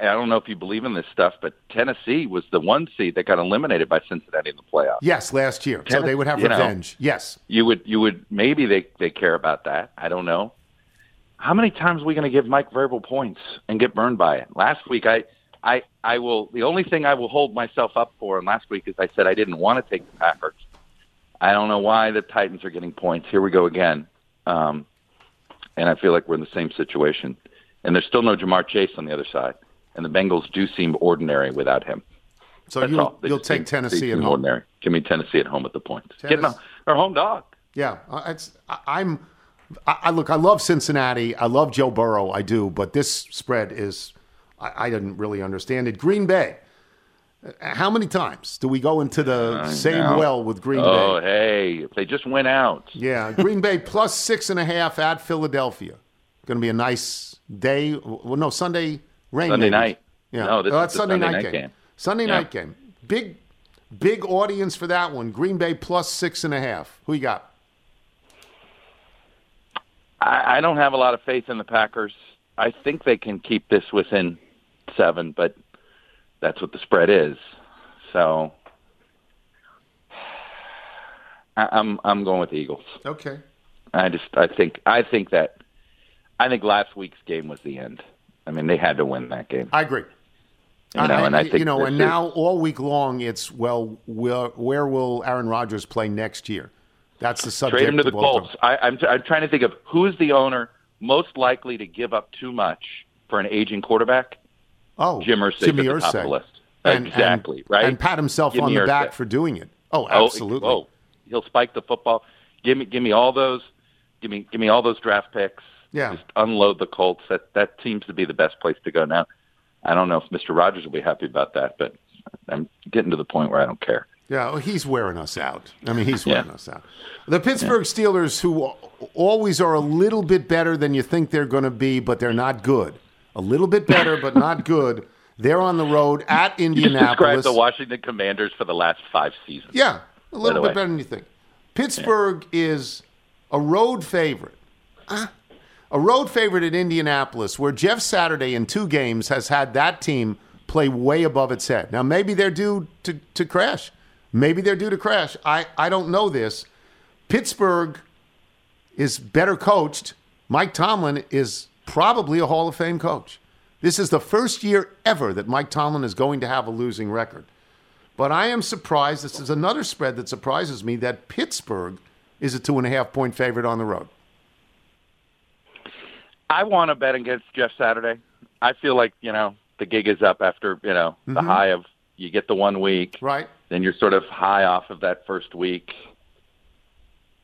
Speaker 9: I don't know if you believe in this stuff, but Tennessee was the one seed that got eliminated by Cincinnati in the playoffs.
Speaker 5: Yes, last year. So they would have
Speaker 9: You know.
Speaker 5: revenge. Yes.
Speaker 9: You would you would maybe they they care about that. I don't know. How many times are we going to give Mike Vrabel points and get burned by it? Last week I I I will the only thing I will hold myself up for and last week is I said I didn't want to take the Packers. I don't know why the Titans are getting points. Here we go again. Um and I feel like we're in the same situation. And there's still no Ja'Marr Chase on the other side. And the Bengals do seem ordinary without him.
Speaker 5: So
Speaker 9: That's
Speaker 5: you'll. You'll take
Speaker 9: seem-
Speaker 5: Tennessee at home.
Speaker 9: Ordinary. Give me Tennessee at home at the points. A, our home dog.
Speaker 5: Yeah, uh, it's I, I'm. I, I look. I love Cincinnati. I love Joe Burrow. I do, but this spread is. I, I didn't really understand it. Green Bay. Uh, How many times do we go into the same
Speaker 9: know.
Speaker 5: well with Green
Speaker 9: Oh,
Speaker 5: Bay?
Speaker 9: Oh, hey, if they just went out.
Speaker 5: Yeah, Green Bay plus six and a half at Philadelphia. Going to be a nice day. Well, no Sunday rain.
Speaker 9: Sunday
Speaker 5: maybe.
Speaker 9: night.
Speaker 5: Yeah,
Speaker 9: No, this
Speaker 5: Oh, that's Sunday,
Speaker 9: Sunday
Speaker 5: night,
Speaker 9: night
Speaker 5: game.
Speaker 9: game.
Speaker 5: Sunday
Speaker 9: Yeah.
Speaker 5: night game. Big, big audience for that one. Green Bay plus six and a half. Who you got?
Speaker 9: I, I don't have a lot of faith in the Packers. I think they can keep this within seven, but that's what the spread is. So I, I'm I'm going with the Eagles.
Speaker 5: Okay.
Speaker 9: I just I think I think that I think last week's game was the end. I mean, they had to win that game.
Speaker 5: I agree.
Speaker 9: You know, and I think
Speaker 5: you know, and
Speaker 9: is-
Speaker 5: now all week long, it's well, where, where will Aaron Rodgers play next year? That's the subject.
Speaker 9: Trade him to the Colts. I, I'm, I'm trying to think of who is the owner most likely to give up too much for an aging quarterback.
Speaker 5: Oh,
Speaker 9: Jim Irsay's
Speaker 5: Jimmy
Speaker 9: at the top of the list.
Speaker 5: And-
Speaker 9: exactly
Speaker 5: and-
Speaker 9: right.
Speaker 5: And pat himself on the back for doing it. Oh,
Speaker 9: Oh,
Speaker 5: absolutely.
Speaker 9: Oh, he'll spike the football. Give me, give me all those. Give me, give me all those draft picks.
Speaker 5: Yeah.
Speaker 9: Just unload the Colts. That that seems to be the best place to go now. I don't know if Mr. Rogers will be happy about that, but I'm getting to the point where I don't care.
Speaker 5: Yeah, well, he's wearing us out. I mean, he's
Speaker 9: Yeah.
Speaker 5: wearing us out. The Pittsburgh Steelers, who always are a little bit better than you think they're going to be, but they're not good, a little bit better, but not good. They're on the road at
Speaker 9: You just described the Washington Commanders for the last five seasons.
Speaker 5: Yeah, a little bit
Speaker 9: way.
Speaker 5: better than you think. Pittsburgh is a road favorite. A road favorite at Indianapolis, where Jeff Saturday in two games has had that team play way above its head. Now, maybe they're due to, to crash. Maybe they're due to crash. I, I don't know this. Pittsburgh is better coached. Mike Tomlin is probably a Hall of Fame coach. This is the first year ever that Mike Tomlin is going to have a losing record. But I am surprised. This is another spread that surprises me that Pittsburgh is a two and a half point favorite on the road.
Speaker 9: I want to bet against Jeff Saturday. I feel like you know the gig is up after you know the
Speaker 5: Mhm.
Speaker 9: high of you get the one week,
Speaker 5: Right.
Speaker 9: then you're sort of high off of that first week.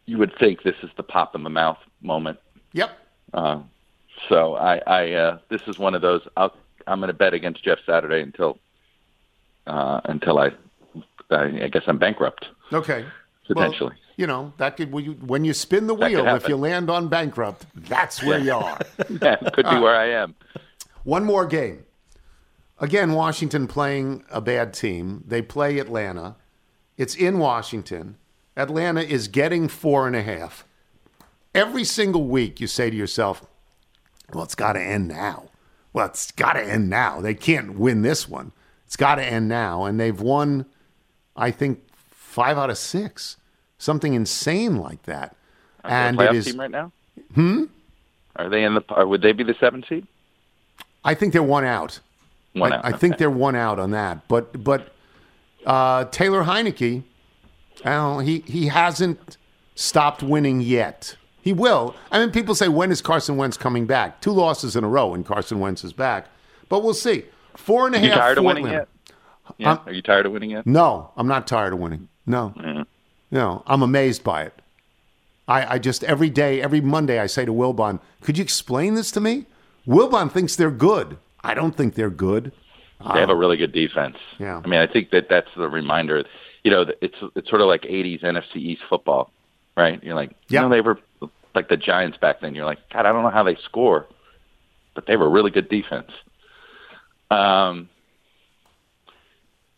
Speaker 9: You would think this is the pop in the mouth moment.
Speaker 5: Yep.
Speaker 9: Uh, so I, I uh, this is one of those. I'll, I'm going to bet against Jeff Saturday until uh, until I, I, I guess I'm bankrupt
Speaker 5: Okay.
Speaker 9: potentially.
Speaker 5: Well, you know that could when you, when you spin the
Speaker 9: That
Speaker 5: wheel, if you land on bankrupt, that's where you are.
Speaker 9: yeah, could be where I am.
Speaker 5: One more game. Again, Washington playing a bad team. They play Atlanta. It's in Washington. Atlanta is getting four and a half. Every single week, you say to yourself, well, it's got to end now. Well, it's got to end now. They can't win this one. It's got to end now. And they've won, I think, five out of six, something insane like that.
Speaker 9: Are
Speaker 5: and
Speaker 9: they a playoff
Speaker 5: is,
Speaker 9: team right now?
Speaker 5: hmm?
Speaker 9: Are they in the? Would they be the seven seed?
Speaker 5: I think they're one out.
Speaker 9: One
Speaker 5: I,
Speaker 9: out,
Speaker 5: I think they're one out on that. But but uh, Taylor Heinicke, well, he he hasn't stopped winning yet. He will. I mean, people say when is Carson Wentz coming back? Two losses in a row, and Carson Wentz is back. But we'll see. Four and a half.
Speaker 9: you tired of winning yet? Yeah. Are you tired of winning yet?
Speaker 5: No, I'm not tired of winning. No,
Speaker 9: Yeah.
Speaker 5: no, I'm amazed by it. I, I just every day, every Monday, I say to Wilbon, "Could you explain this to me?" Wilbon thinks they're good. I don't think they're good.
Speaker 9: They have a really good defense.
Speaker 5: Yeah.
Speaker 9: I mean, I think that that's the reminder. You know, it's it's sort of like '80s NFC East football, right? You're like, you
Speaker 5: Yeah.
Speaker 9: know, they were like the Giants back then. You're like, God, I don't know how they score, but they were really good defense. Um,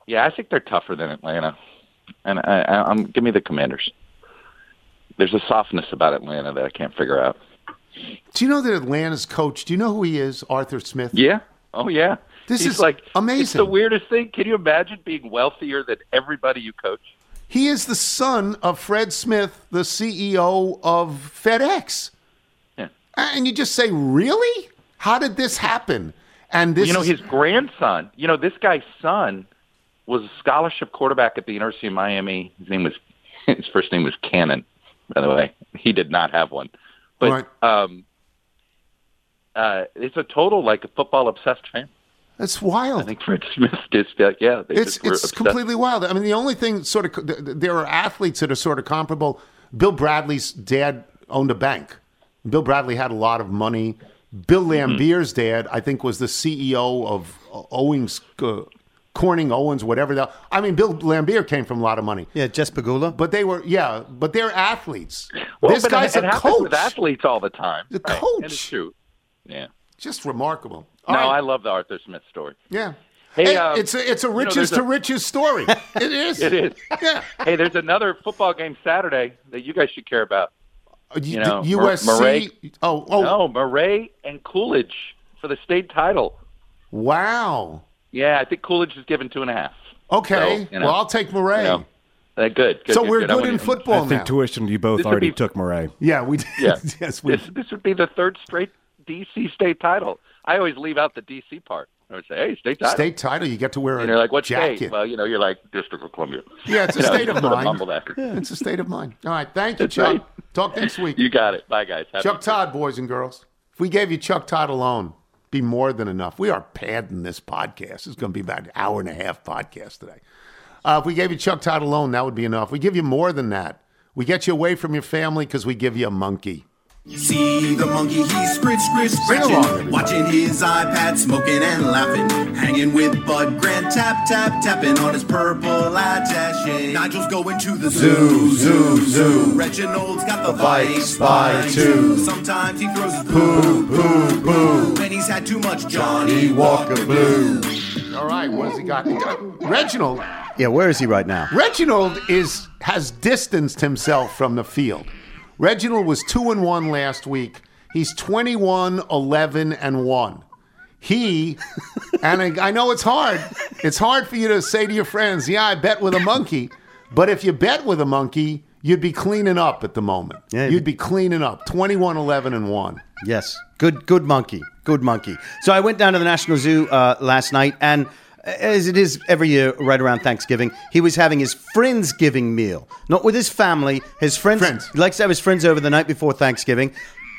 Speaker 9: yeah, I think they're tougher than Atlanta, and I, I, I'm give me the Commanders. There's a softness about Atlanta that I can't figure out.
Speaker 5: Do you know that Atlanta's coach? Do you know who he is? Arthur Smith.
Speaker 9: Yeah. Oh yeah.
Speaker 5: This
Speaker 9: He's
Speaker 5: is
Speaker 9: like
Speaker 5: amazing.
Speaker 9: It's the weirdest thing. Can you imagine being wealthier than everybody you coach?
Speaker 5: He is the son of Fred Smith, the CEO of FedEx.
Speaker 9: Yeah.
Speaker 5: And you just say, really? How did this happen? And this
Speaker 9: you know, his grandson. You know, this guy's son was a scholarship quarterback at the University of Miami. His name was his first name was Cannon. By the way, he did not have one. But
Speaker 5: Right.
Speaker 9: um, uh, it's a total like a football obsessed family.
Speaker 5: That's wild.
Speaker 9: I think Fred Smith just uh, yeah. They
Speaker 5: it's
Speaker 9: just
Speaker 5: it's
Speaker 9: obsessed.
Speaker 5: completely wild. I mean, the only thing sort of th- th- there are athletes that are sort of comparable. Bill Bradley's dad owned a bank. Bill Bradley had a lot of money. Bill
Speaker 9: Mm-hmm.
Speaker 5: Laimbeer's dad, I think, was the CEO of Owings, uh, Corning Owens, whatever. The, I mean, Bill Laimbeer came from a lot of money.
Speaker 3: Yeah, Jess Pegula.
Speaker 5: But they were, yeah, but they're athletes.
Speaker 9: Well,
Speaker 5: this guy's
Speaker 9: it,
Speaker 5: a
Speaker 9: it happens
Speaker 5: coach.
Speaker 9: with athletes all the time.
Speaker 5: The
Speaker 9: right?
Speaker 5: coach.
Speaker 9: And it's true. Yeah.
Speaker 5: Just remarkable. All
Speaker 9: no,
Speaker 5: right.
Speaker 9: I love the Arthur Smith story.
Speaker 5: Yeah.
Speaker 9: Hey,
Speaker 5: Hey,
Speaker 9: um,
Speaker 5: it's a it's a
Speaker 9: you know,
Speaker 5: riches to
Speaker 9: a-
Speaker 5: riches story. it is.
Speaker 9: It is.
Speaker 5: Yeah.
Speaker 9: Hey, there's another football game Saturday that you guys should care about.
Speaker 5: Uh,
Speaker 9: You know, Mur-
Speaker 5: USC.
Speaker 9: Murray-
Speaker 5: Oh, oh,
Speaker 9: No, Murray and Coolidge for the state title.
Speaker 5: wow.
Speaker 9: Yeah, I think Coolidge is given two and a half.
Speaker 5: Okay.
Speaker 9: So, you know,
Speaker 5: well, I'll take Murray.
Speaker 9: You know, uh, good, good.
Speaker 5: so
Speaker 9: good,
Speaker 5: we're
Speaker 9: good.
Speaker 5: Good in
Speaker 9: you-
Speaker 5: football
Speaker 2: I think
Speaker 5: now.
Speaker 2: tuition. You both
Speaker 9: This
Speaker 2: already
Speaker 9: be-
Speaker 2: took Murray.
Speaker 5: yeah, we did.
Speaker 9: Yeah.
Speaker 5: yes, we
Speaker 9: This this would be the third straight DC state title. I always leave out the DC part. I would say, hey, state title.
Speaker 5: state title. You get to wear a
Speaker 9: and you're like, what
Speaker 5: jacket.
Speaker 9: state? Well, you know, you're like District of Columbia.
Speaker 5: yeah, it's a
Speaker 9: know,
Speaker 5: state of mind.
Speaker 9: that.
Speaker 5: It's a state of mind. All right, thank you,
Speaker 9: That's
Speaker 5: Chuck.
Speaker 9: right.
Speaker 5: Talk next week.
Speaker 9: You got it. Bye, guys. Have
Speaker 5: Chuck Todd, boys and girls. If we gave you Chuck Todd alone, be more than enough. We are padding this podcast. It's going to be about an hour and a half podcast today. Uh, if we gave you Chuck Todd alone, that would be enough. We give you more than that. We get you away from your family because we give you a monkey.
Speaker 10: See the monkey, he's scritch, scritch,
Speaker 5: Sing along,
Speaker 10: scratching. Watching his iPad, smoking and laughing. Hanging with Bud Grant, tap, tap, tapping on his purple attache. Nigel's going to the zoo, zoo, zoo. Reginald's got the Vikes by two. Sometimes he throws his poo, poo, poo. When he's had too much Johnnie Walker Blue.
Speaker 5: All right, what has he got? Reginald.
Speaker 3: Yeah, where is he right now?
Speaker 5: Reginald is has distanced himself from the field. Reginald was 2 and 1 last week. He's 21 11 and 1. He and I, I know it's hard. It's hard for you to say to your friends, "Yeah, I bet with a monkey." But if you bet with a monkey, you'd be cleaning up at the moment.
Speaker 3: Yeah.
Speaker 5: You'd be cleaning up. 21 11 and 1.
Speaker 3: Yes, good, good monkey, good monkey. So I went down to the National Zoo uh, last night, and as it is every year, right around Thanksgiving, he was having his friendsgiving meal, not with his family. His friends,
Speaker 5: Friends.
Speaker 3: He likes to have his friends over the night before Thanksgiving.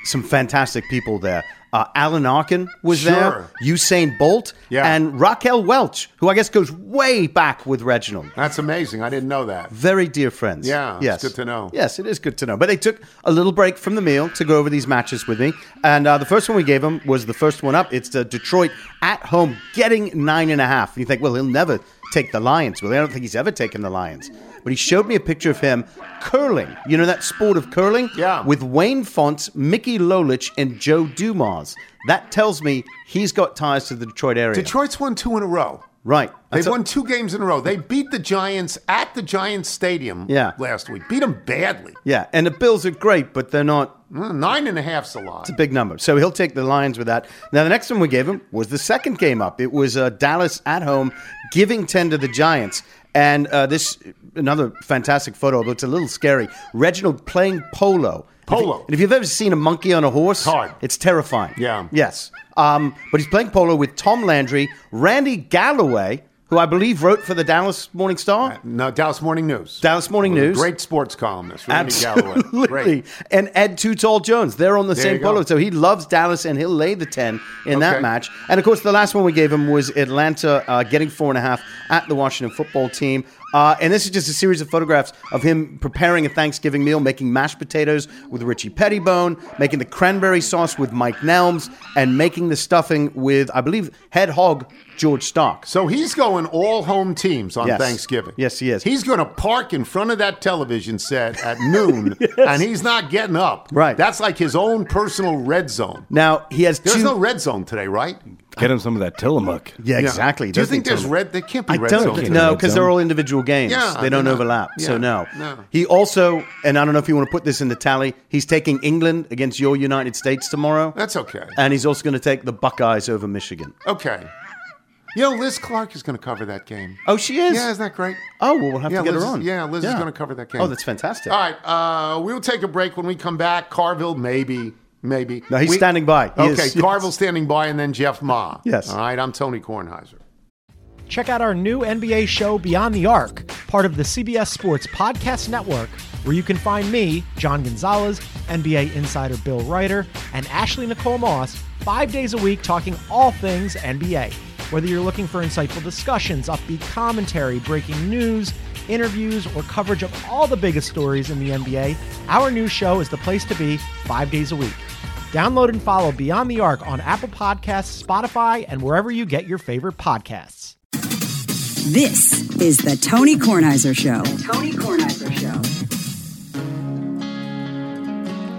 Speaker 3: Some fantastic people there. Uh, Alan Arkin was
Speaker 5: Sure.
Speaker 3: there. Usain Bolt.
Speaker 5: Yeah.
Speaker 3: And Raquel Welch, who I guess goes way back with Reginald.
Speaker 5: That's amazing. I didn't know that.
Speaker 3: Very dear friends.
Speaker 5: Yeah, it's
Speaker 3: yes.
Speaker 5: good to know.
Speaker 3: Yes, it is good to know. But they took a little break from the meal to go over these matches with me. And uh, the first one we gave them was the first one up. It's the Detroit at home getting nine and a half. And you think, well, he'll never take the Lions. Well, I don't think he's ever taken the Lions. But he showed me a picture of him curling. You know that sport of curling?
Speaker 5: Yeah.
Speaker 3: With Wayne Fontes, Mickey Lolich, and Joe Dumars. That tells me he's got ties to the Detroit area.
Speaker 5: Detroit's won two in a row.
Speaker 3: Right.
Speaker 5: They've won two games in a row. They beat the Giants at the Giants Stadium
Speaker 3: Yeah.
Speaker 5: last week. Beat them badly.
Speaker 3: yeah, and the Bills are great, but they're not
Speaker 5: Uh, Nine and a half's a lot.
Speaker 3: It's a big number. So he'll take the Lions with that. Now, the next one we gave him was the second game up. It was uh, Dallas at home giving 10 to the Giants. And uh, this, another fantastic photo, although it's a little scary. Reginald playing polo.
Speaker 5: Polo.
Speaker 3: If you- and if you've ever seen a monkey on a horse,
Speaker 5: Hard.
Speaker 3: it's terrifying.
Speaker 5: Yeah.
Speaker 3: Yes. Um, but he's playing polo with Tom Landry, Randy Galloway, who I believe wrote for the Dallas Morning Star.
Speaker 5: No, Dallas Morning News.
Speaker 3: Dallas Morning News.
Speaker 5: Great sports columnist, Randy.
Speaker 3: Absolutely.
Speaker 5: Great.
Speaker 3: And Ed Tall Jones. They're on the
Speaker 5: There
Speaker 3: same polo. So he loves Dallas and he'll lay the 10 in that match. And of course, the last one we gave him was Atlanta uh, getting four and a half at the Washington football team. Uh, and this is just a series of photographs of him preparing a Thanksgiving meal, making mashed potatoes with Richie Petitbon, making the cranberry sauce with Mike Nelms, and making the stuffing with, I believe, head hog George Starke.
Speaker 5: So he's going all home teams on
Speaker 3: Yes.
Speaker 5: Thanksgiving.
Speaker 3: Yes, he is.
Speaker 5: He's going to park in front of that television set at noon, and he's not getting up.
Speaker 3: Right.
Speaker 5: That's like his own personal red zone.
Speaker 3: Now, he has
Speaker 5: There's
Speaker 3: two.
Speaker 5: no red zone today, right?
Speaker 2: Get him some of that Tillamook.
Speaker 3: yeah, exactly.
Speaker 5: Do you think there's red? There can't be
Speaker 3: I
Speaker 5: red
Speaker 3: don't
Speaker 5: zone.
Speaker 3: no, because they're all individual games.
Speaker 5: Yeah,
Speaker 3: they don't
Speaker 5: they're not-
Speaker 3: overlap. So
Speaker 5: yeah,
Speaker 3: no.
Speaker 5: no.
Speaker 3: He also, and I don't know if you want to put this in the tally. He's taking England against your United States tomorrow,
Speaker 5: That's okay.
Speaker 3: and he's also going to take the Buckeyes over Michigan.
Speaker 5: Okay. You know, Liz Clark is going to cover that game.
Speaker 3: Oh, she is.
Speaker 5: Yeah, isn't that great?
Speaker 3: Oh, well, we'll have
Speaker 5: Yeah,
Speaker 3: to get
Speaker 5: Liz
Speaker 3: her
Speaker 5: is-
Speaker 3: on.
Speaker 5: yeah, Liz is gonna cover that game.
Speaker 3: Oh, that's fantastic.
Speaker 5: All right, uh, we'll take a break when we come back. Carville, maybe, maybe.
Speaker 3: No, he's
Speaker 5: We-
Speaker 3: standing by. He
Speaker 5: okay,
Speaker 3: is, yes.
Speaker 5: Standing by, and then Jeff Ma.
Speaker 3: Yes.
Speaker 5: All right, I'm Tony Kornheiser.
Speaker 11: Check out our new NBA show, Beyond the Arc, part of the CBS Sports Podcast Network, where you can find me, John Gonzalez, NBA insider Bill Reiter, and Ashley Nicole Moss five days a week talking all things NBA. Whether you're looking for insightful discussions, upbeat commentary, breaking news, interviews, or coverage of all the biggest stories in the NBA, our new show is the place to be five days a week. Download and follow Beyond the Arc on Apple Podcasts, Spotify, and wherever you get your favorite podcasts.
Speaker 12: This is the Tony Kornheiser Show. Tony Kornheiser Show.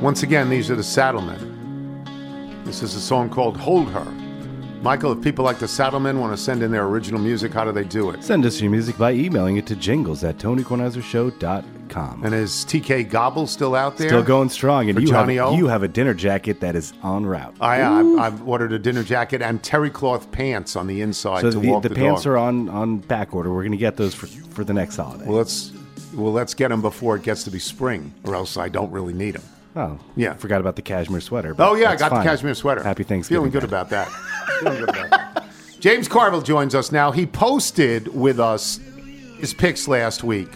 Speaker 5: Once again, these are the Saddlemen. This is a song called Hold Her. Michael, if people like the Saddlemen want to send in their original music, how do they do it?
Speaker 2: Send us your music by emailing it to jingles at tonykornheisershow.com.
Speaker 5: And is TK Gobble still out there?
Speaker 2: Still going strong, and
Speaker 5: For
Speaker 2: you
Speaker 5: Johnny
Speaker 2: have,
Speaker 5: O?
Speaker 2: you have a dinner jacket that is en route.
Speaker 5: I, I've, I've ordered a dinner jacket and terry cloth pants on the inside
Speaker 2: so
Speaker 5: to
Speaker 2: the,
Speaker 5: walk
Speaker 2: the
Speaker 5: the,
Speaker 2: pants
Speaker 5: dog.
Speaker 2: are on on back order. We're going to get those for for the next holiday.
Speaker 5: Well, let's well let's get them before it gets to be spring, or else I don't really need them.
Speaker 2: Oh,
Speaker 5: yeah.
Speaker 2: Forgot about the cashmere sweater.
Speaker 5: Oh yeah, I got
Speaker 2: fine.
Speaker 5: the cashmere sweater.
Speaker 2: Happy Thanksgiving.
Speaker 5: Feeling good about that. Feeling good about that. James Carville joins us now. He posted with us his picks last week,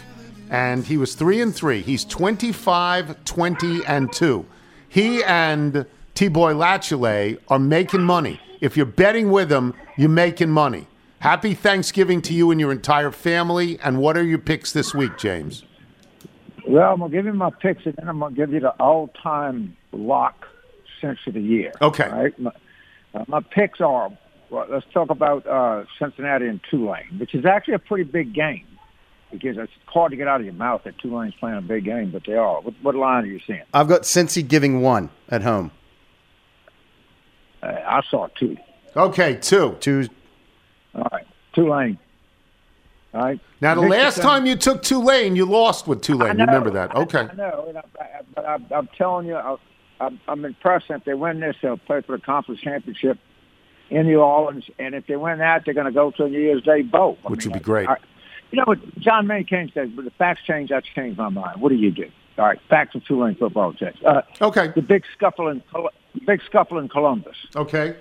Speaker 5: and he was three and three. He's 25, 20, and two. He and T Boy Latchley are making money. If you're betting with them, you're making money. Happy Thanksgiving to you and your entire family. And what are your picks this week, James?
Speaker 13: Well, I'm gonna give you my picks, and then I'm gonna give you the all-time lock since of the year.
Speaker 5: Okay.
Speaker 13: Right? My, uh, my picks are. Well, let's talk about uh, Cincinnati and Tulane, which is actually a pretty big game because it's hard to get out of your mouth that Tulane's playing a big game, but they are. What, what line are you seeing?
Speaker 3: I've got Cincy giving one at home.
Speaker 13: Uh, I saw two.
Speaker 5: Okay, two.
Speaker 3: Two.
Speaker 13: All right, Tulane. All right.
Speaker 5: Now, the
Speaker 13: Michigan-
Speaker 5: last time you took Tulane, you lost with Tulane.
Speaker 13: I know,
Speaker 5: Remember that? Okay.
Speaker 13: I know, and I, I, but I, I'm telling you, I, I'm, I'm impressed. If they win this, they'll play for the conference championship in New Orleans, and if they win that, they're going to go to a New Year's Day bowl, I
Speaker 5: Which
Speaker 13: mean,
Speaker 5: would be great.
Speaker 13: I, you know what John Maynard Keynes says, but the facts change, that's changed my mind. What do you do? All right, facts of Tulane football change. Uh,
Speaker 5: okay.
Speaker 13: The big scuffle in Col- big scuffle in Columbus.
Speaker 5: Okay.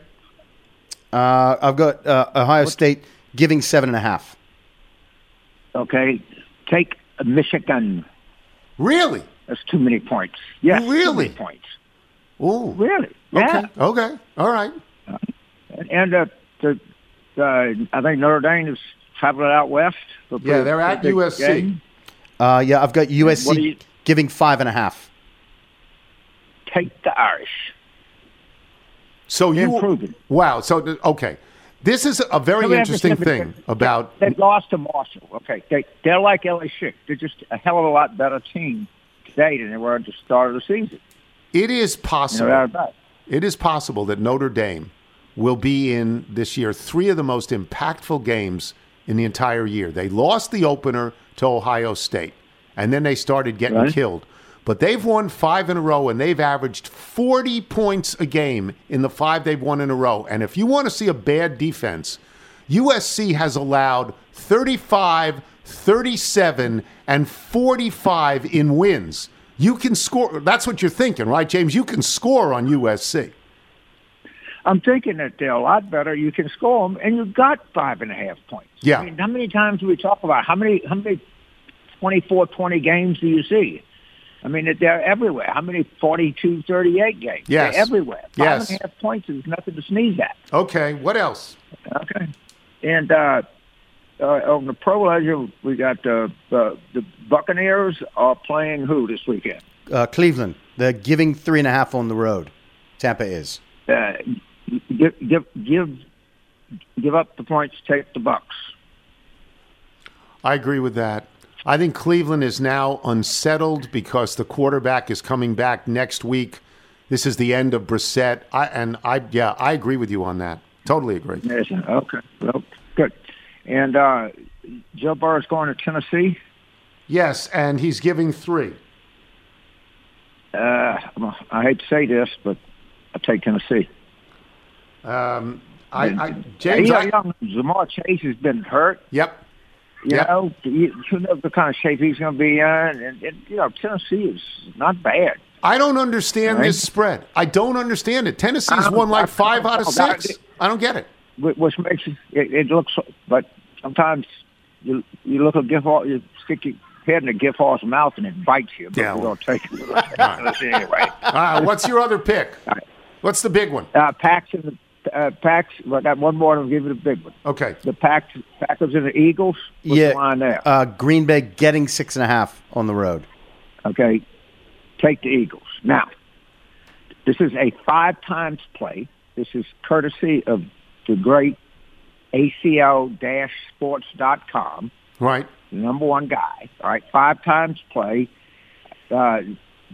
Speaker 3: Uh, I've got uh, Ohio State giving seven and a half.
Speaker 13: Okay, take Michigan.
Speaker 5: Really?
Speaker 13: That's too many points. Yes, too
Speaker 5: Really?
Speaker 13: many points.
Speaker 5: Oh.
Speaker 13: Really? Yeah.
Speaker 5: Okay. All right.
Speaker 13: And, and uh, the, uh, I think Notre Dame is traveling out west. for
Speaker 5: Yeah, they're at USC.
Speaker 3: Uh, yeah, I've got USC
Speaker 13: you-
Speaker 3: giving five and a half.
Speaker 13: Take the Irish.
Speaker 5: So you
Speaker 13: improving.
Speaker 5: Wow. So okay, this is a very
Speaker 13: Let me ask you
Speaker 5: interesting thing about
Speaker 13: They lost to Marshall. Okay, they they're like LA Schick. They're just a hell of a lot better team today than they were at the start of the season.
Speaker 5: It is possible.
Speaker 13: No doubt about it.
Speaker 5: It is possible that Notre Dame will be in this year three of the most impactful games in the entire year. They lost the opener to Ohio State, and then they started getting
Speaker 13: Right.
Speaker 5: killed. But they've won five in a row, and they've averaged 40 points a game in the five they've won in a row. And if you want to see a bad defense, USC has allowed 35, 37, and 45 in wins. You can score. That's what you're thinking, right, James? You can score on USC.
Speaker 13: I'm thinking that they're a lot better. You can score them, and you've got five and a half points.
Speaker 5: Yeah.
Speaker 13: I mean, how many times do we talk about how many how many 24, 20 games do you see? I mean, they're everywhere. How many 42, 38 games?
Speaker 5: Yes.
Speaker 13: They're everywhere. Five
Speaker 5: Yes.
Speaker 13: and a half points is nothing to sneeze at.
Speaker 5: Okay, what else?
Speaker 13: Okay. And uh, uh, on the pro ledger, we got uh, the the Buccaneers are playing who this weekend?
Speaker 3: Uh, Cleveland, they're giving three and a half on the road. Tampa is.
Speaker 13: Uh, give give give give up the points, take the Bucks.
Speaker 5: I agree with that. I think Cleveland is now unsettled because the quarterback is coming back next week. This is the end of Brissett. I and I yeah, I agree with you on that. Totally agree.
Speaker 13: Yes. Okay. Well, good. And uh, Joe is going to Tennessee.
Speaker 5: Yes, and he's giving three.
Speaker 13: Uh, I hate to say this, but I take Tennessee.
Speaker 5: Um, I, I James,
Speaker 13: know,
Speaker 5: I,
Speaker 13: young Ja'Marr Chase has been hurt.
Speaker 5: Yep.
Speaker 13: You
Speaker 5: Yep.
Speaker 13: know, you, you know the kind of shape he's going to be in, and, and you know Tennessee is not bad.
Speaker 5: I don't understand
Speaker 13: Right.
Speaker 5: this spread. I don't understand it. Tennessee's won like five out of six. I don't get it.
Speaker 13: Which makes it, it, it looks. But sometimes you you look at gift horse, you stick your head in a gift horse mouth and it bites you. But
Speaker 5: Yeah,
Speaker 13: we're
Speaker 5: well.
Speaker 13: going to take it anyway.
Speaker 5: All right, what's your other pick? What's the big one?
Speaker 13: Uh, the uh, Packs. I got one more. and I'll give you the big one.
Speaker 5: Okay.
Speaker 13: The Packs, Packers and the Eagles. What's
Speaker 3: yeah.
Speaker 13: the line there?
Speaker 3: Uh, Green Bay getting six and a half on the road.
Speaker 13: Okay, take the Eagles. Now, this is a five times play. This is courtesy of the great ACL-sports.com.
Speaker 5: Right.
Speaker 13: number one guy. All right, five times play. Uh,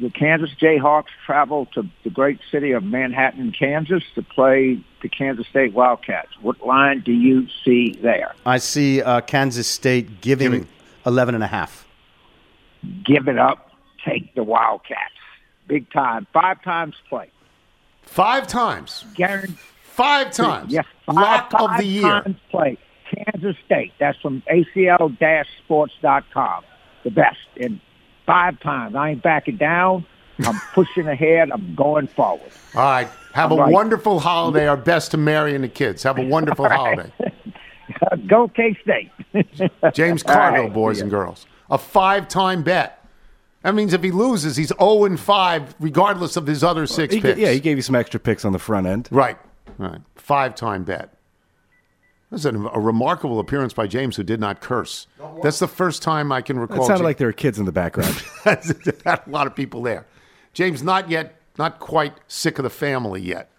Speaker 13: the Kansas Jayhawks travel to the great city of Manhattan, Kansas, to play the Kansas State Wildcats. What line do you see there?
Speaker 3: I see uh, Kansas State giving,
Speaker 5: Giving.
Speaker 3: 11 and a half.
Speaker 13: Give it up. Take the Wildcats. Big time. Five times play.
Speaker 5: Five times.
Speaker 13: Guaranteed.
Speaker 5: Five times.
Speaker 13: Yes. Five,
Speaker 5: Lock of the year.
Speaker 13: times play. Kansas State. That's from ACL-sports.com. The best. And five times. I ain't backing down. I'm pushing ahead. I'm going forward.
Speaker 5: All right. Have
Speaker 13: I'm
Speaker 5: a
Speaker 13: right.
Speaker 5: wonderful holiday. Our best to Mary and the kids. Have a wonderful
Speaker 13: All right.
Speaker 5: holiday.
Speaker 13: Go K State.
Speaker 5: James
Speaker 13: All right.
Speaker 5: boys and girls. A five time bet. That means if he loses, he's 0 and 5, regardless of his other six
Speaker 2: He,
Speaker 5: picks.
Speaker 2: yeah, he gave you some extra picks on the front end.
Speaker 5: Right. Right. Five time bet. That's a, a remarkable appearance by James, who did not curse. That's the first time I can recall.
Speaker 2: It sounded
Speaker 5: Ja-
Speaker 2: like there were kids in the background.
Speaker 5: had a lot of people there. James not yet not quite sick of the family yet.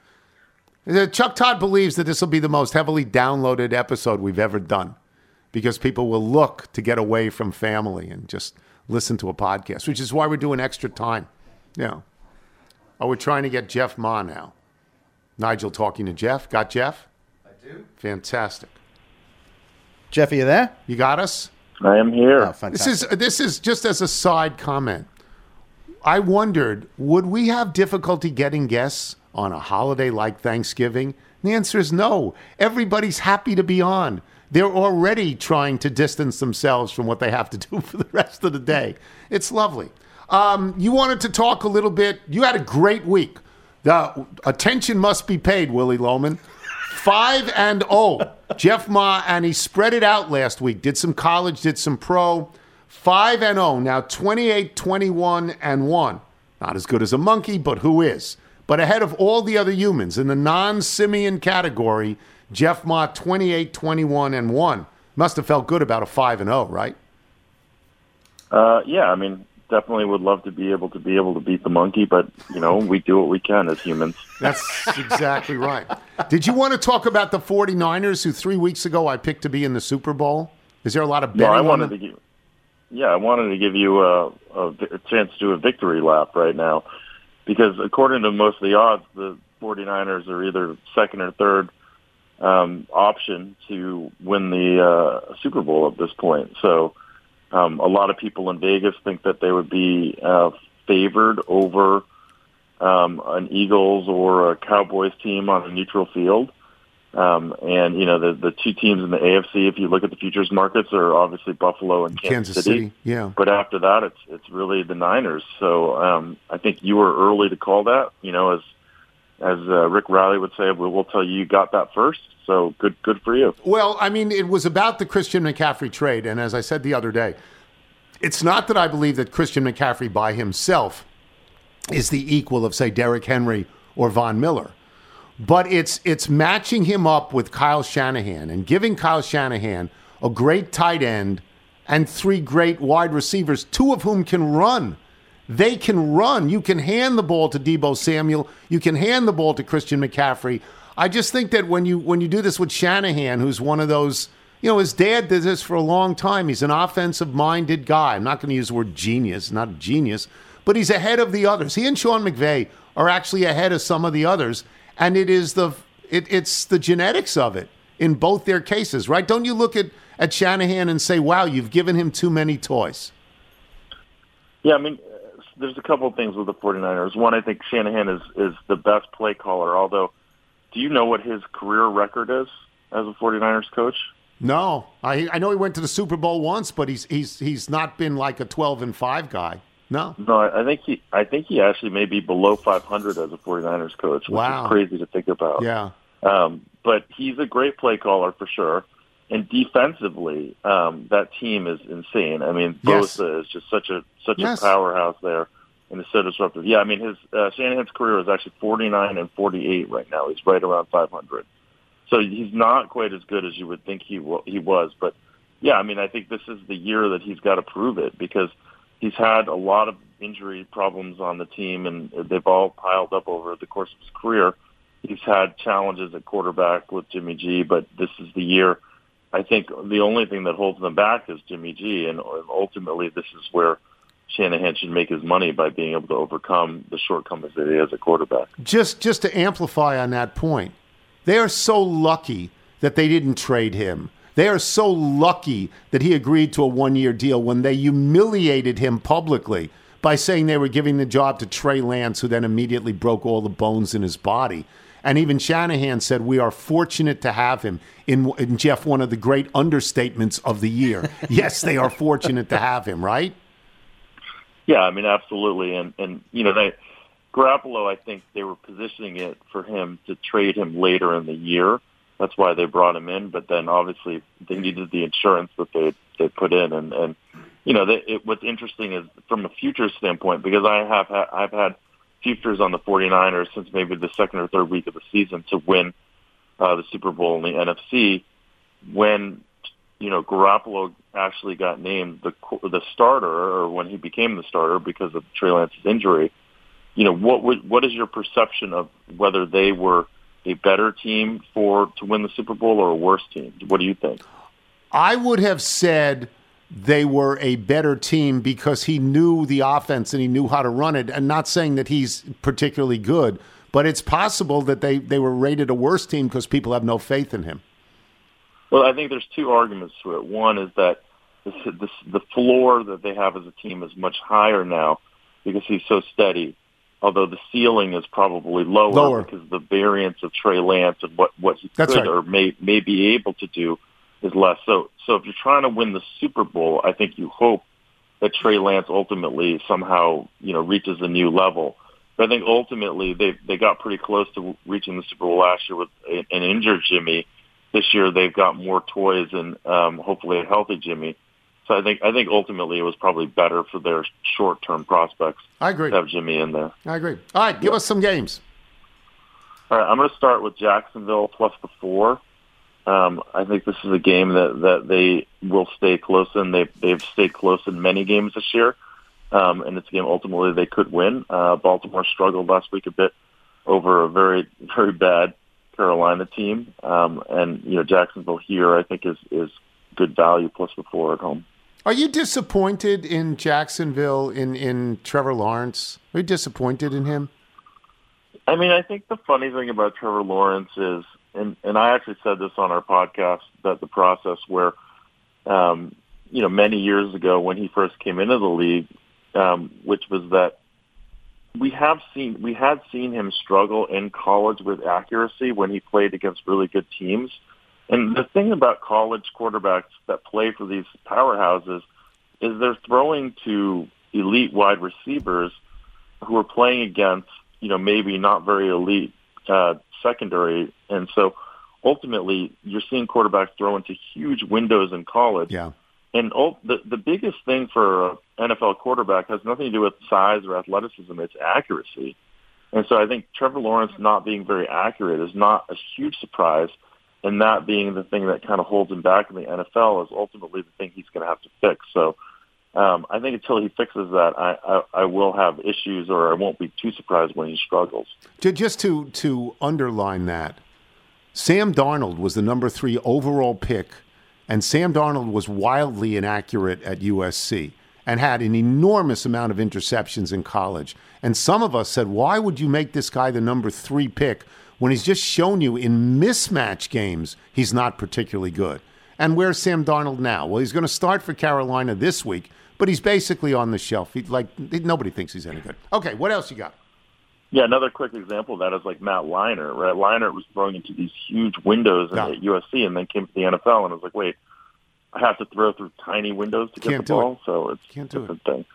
Speaker 5: Uh, Chuck Todd believes that this will be the most heavily downloaded episode we've ever done because people will look to get away from family and just listen to a podcast, which is why we're doing extra time. Yeah. Oh, we're trying to get Jeff Ma now. Nigel talking to Jeff. Got Jeff? I do. Fantastic.
Speaker 3: Jeff, are you there?
Speaker 5: You got us?
Speaker 14: I am here.
Speaker 3: Oh,
Speaker 5: This is this is just as a side comment. I wondered, would we have difficulty getting guests on a holiday like Thanksgiving? And the answer is no. Everybody's happy to be on. They're already trying to distance themselves from what they have to do for the rest of the day. It's lovely. Um, you wanted to talk a little bit. You had a great week. The attention must be paid, Willy Loman. Five and oh, Jeff Ma, and he spread it out last week. Did some college, did some pro. Five and oh, now 28, 21, and one. Not as good as a monkey, but who is? But ahead of all the other humans in the non simian category, Jeff Ma 28, 21, and one. Must have felt good about a five and oh, right?
Speaker 14: Uh, yeah, I mean, definitely would love to be able to be able to beat the monkey, but you know, we do what we can as humans.
Speaker 5: That's exactly right. Did you want to talk about the 49ers who three weeks ago I picked to be in the Super Bowl? Is there a lot of
Speaker 14: No,
Speaker 5: betting
Speaker 14: I
Speaker 5: on
Speaker 14: wanted to give. Yeah, I wanted to give you a, a, a chance to do a victory lap right now, because according to most of the odds, the 49ers are either second or third um, option to win the uh, Super Bowl at this point. So, um, a lot of people in Vegas think that they would be uh, favored over um, an Eagles or a Cowboys team on a neutral field. Um, and you know the the two teams in the AFC, if you look at the futures markets, are obviously Buffalo and Kansas,
Speaker 5: Kansas City, yeah.
Speaker 14: But after that, it's it's really the Niners. So um, I think you were early to call that. You know, as as uh, Rick Reilly would say, we'll, we'll tell you you got that first. So good good for you.
Speaker 5: Well, I mean, it was about the Christian McCaffrey trade, and as I said the other day, it's not that I believe that Christian McCaffrey by himself is the equal of, say, Derrick Henry or Von Miller, but it's it's matching him up with Kyle Shanahan and giving Kyle Shanahan a great tight end and three great wide receivers, two of whom can run. They can run. You can hand the ball to Deebo Samuel. You can hand the ball to Christian McCaffrey. I just think that when you when you do this with Shanahan, who's one of those, you know, his dad did this for a long time. He's an offensive minded guy. I'm not going to use the word genius, not genius, but he's ahead of the others. He and Sean McVay are actually ahead of some of the others, and it is the it, it's the genetics of it in both their cases, right? Don't you look at at Shanahan and say, "Wow, you've given him too many toys."
Speaker 14: Yeah, I mean, there's a couple of things with the 49ers. One, I think Shanahan is is the best play caller. Although, do you know what his career record is as a 49ers coach?
Speaker 5: No, I I know he went to the Super Bowl once, but he's he's he's not been like a 12 and 5 guy. No.
Speaker 14: No, I I think he I think he actually may be below 500 as a 49ers coach, which
Speaker 5: Wow.
Speaker 14: is crazy to think about.
Speaker 5: Yeah.
Speaker 14: Um, but he's a great play caller for sure. And defensively, um, that team is insane. I mean,
Speaker 5: Yes.
Speaker 14: Bosa is just such a such
Speaker 5: Yes.
Speaker 14: a powerhouse there, and is so disruptive. Yeah, I mean, his uh, Shanahan's career is actually 49 and 48 right now. He's right around 500. So he's not quite as good as you would think he wa- he was. But yeah, I mean, I think this is the year that he's got to prove it because he's had a lot of injury problems on the team, and they've all piled up over the course of his career. He's had challenges at quarterback with Jimmy G, but this is the year. I think the only thing that holds them back is Jimmy G, and ultimately this is where Shanahan should make his money by being able to overcome the shortcomings that he has at quarterback.
Speaker 5: Just just to amplify on that point, they are so lucky that they didn't trade him. They are so lucky that he agreed to a one-year deal when they humiliated him publicly by saying they were giving the job to Trey Lance, who then immediately broke all the bones in his body. And even Shanahan said, "We are fortunate to have him." In, in Jeff, one of the great understatements of the year. yes, they are fortunate to have him. Right?
Speaker 14: Yeah, I mean, absolutely. And, and you know, they, Garoppolo, I think they were positioning it for him to trade him later in the year. That's why they brought him in. But then obviously they needed the insurance that they, they put in. And, and you know, they, it, what's interesting is from a future standpoint, because I have, ha- I've had futures on the 49ers since maybe the second or third week of the season to win uh, the Super Bowl in the NFC. When you know Garoppolo actually got named the the starter, or when he became the starter because of Trey Lance's injury, you know, what would what is your perception of whether they were a better team for to win the Super Bowl or a worse team? What do you think?
Speaker 5: I would have said they were a better team because he knew the offense and he knew how to run it. And not saying that he's particularly good, but it's possible that they, they were rated a worse team because people have no faith in him.
Speaker 14: Well, I think there's two arguments to it. One is that this, this, the floor that they have as a team is much higher now because he's so steady. Although the ceiling is probably lower,
Speaker 5: Lower.
Speaker 14: because the variance of Trey Lance and what what he
Speaker 5: That's
Speaker 14: could
Speaker 5: right.
Speaker 14: or may may be able to do is less. So so if you're trying to win the Super Bowl, I think you hope that Trey Lance ultimately somehow you know reaches a new level. But I think ultimately they they got pretty close to reaching the Super Bowl last year with an injured Jimmy. This year they've got more toys and um, hopefully a healthy Jimmy. So I think I think ultimately it was probably better for their short term prospects
Speaker 5: I agree.
Speaker 14: to have Jimmy in there.
Speaker 5: I agree. All right, give us some games.
Speaker 14: All right, I'm going to start with Jacksonville plus the four. Um, I think this is a game that, that they will stay close in. They've, they've stayed close in many games this year, um, and it's a game ultimately they could win. Uh, Baltimore struggled last week a bit over a very, very bad Carolina team, um, and you know Jacksonville here I think is is good value plus the four at home.
Speaker 5: Are you disappointed in Jacksonville in, in Trevor Lawrence? Are you disappointed in him?
Speaker 14: I mean, I think the funny thing about Trevor Lawrence is, and and I actually said this on our podcast that the process where, um, you know, many years ago when he first came into the league, um, which was that we have seen we had seen him struggle in college with accuracy when he played against really good teams. And the thing about college quarterbacks that play for these powerhouses is they're throwing to elite wide receivers who are playing against, you know, maybe not very elite uh, secondary. And so ultimately you're seeing quarterbacks throw into huge windows in college.
Speaker 5: Yeah.
Speaker 14: And ul- the the biggest thing for an NFL quarterback has nothing to do with size or athleticism; it's accuracy. And so I think Trevor Lawrence not being very accurate is not a huge surprise, and that being the thing that kind of holds him back in the NFL is ultimately the thing he's going to have to fix. So um, I think until he fixes that, I, I, I will have issues, or I won't be too surprised when he struggles.
Speaker 5: Ju- Just to to underline that, Sam Darnold was the number three overall pick, and Sam Darnold was wildly inaccurate at USC and had an enormous amount of interceptions in college. And some of us said, why would you make this guy the number three pick when he's just shown you in mismatch games he's not particularly good? And where's Sam Darnold now? Well, he's going to start for Carolina this week, but he's basically on the shelf. He, like nobody thinks he's any good. Okay, what else you got?
Speaker 14: Yeah, another quick example of that is like Matt Leinart, right? Leinart was throwing into these huge windows in
Speaker 5: Yeah.
Speaker 14: at USC and then came to the NFL and was like, wait, I have to throw through tiny windows to get
Speaker 5: Can't
Speaker 14: the
Speaker 5: do it.
Speaker 14: ball? So it's
Speaker 5: Can't
Speaker 14: a
Speaker 5: do
Speaker 14: different thing.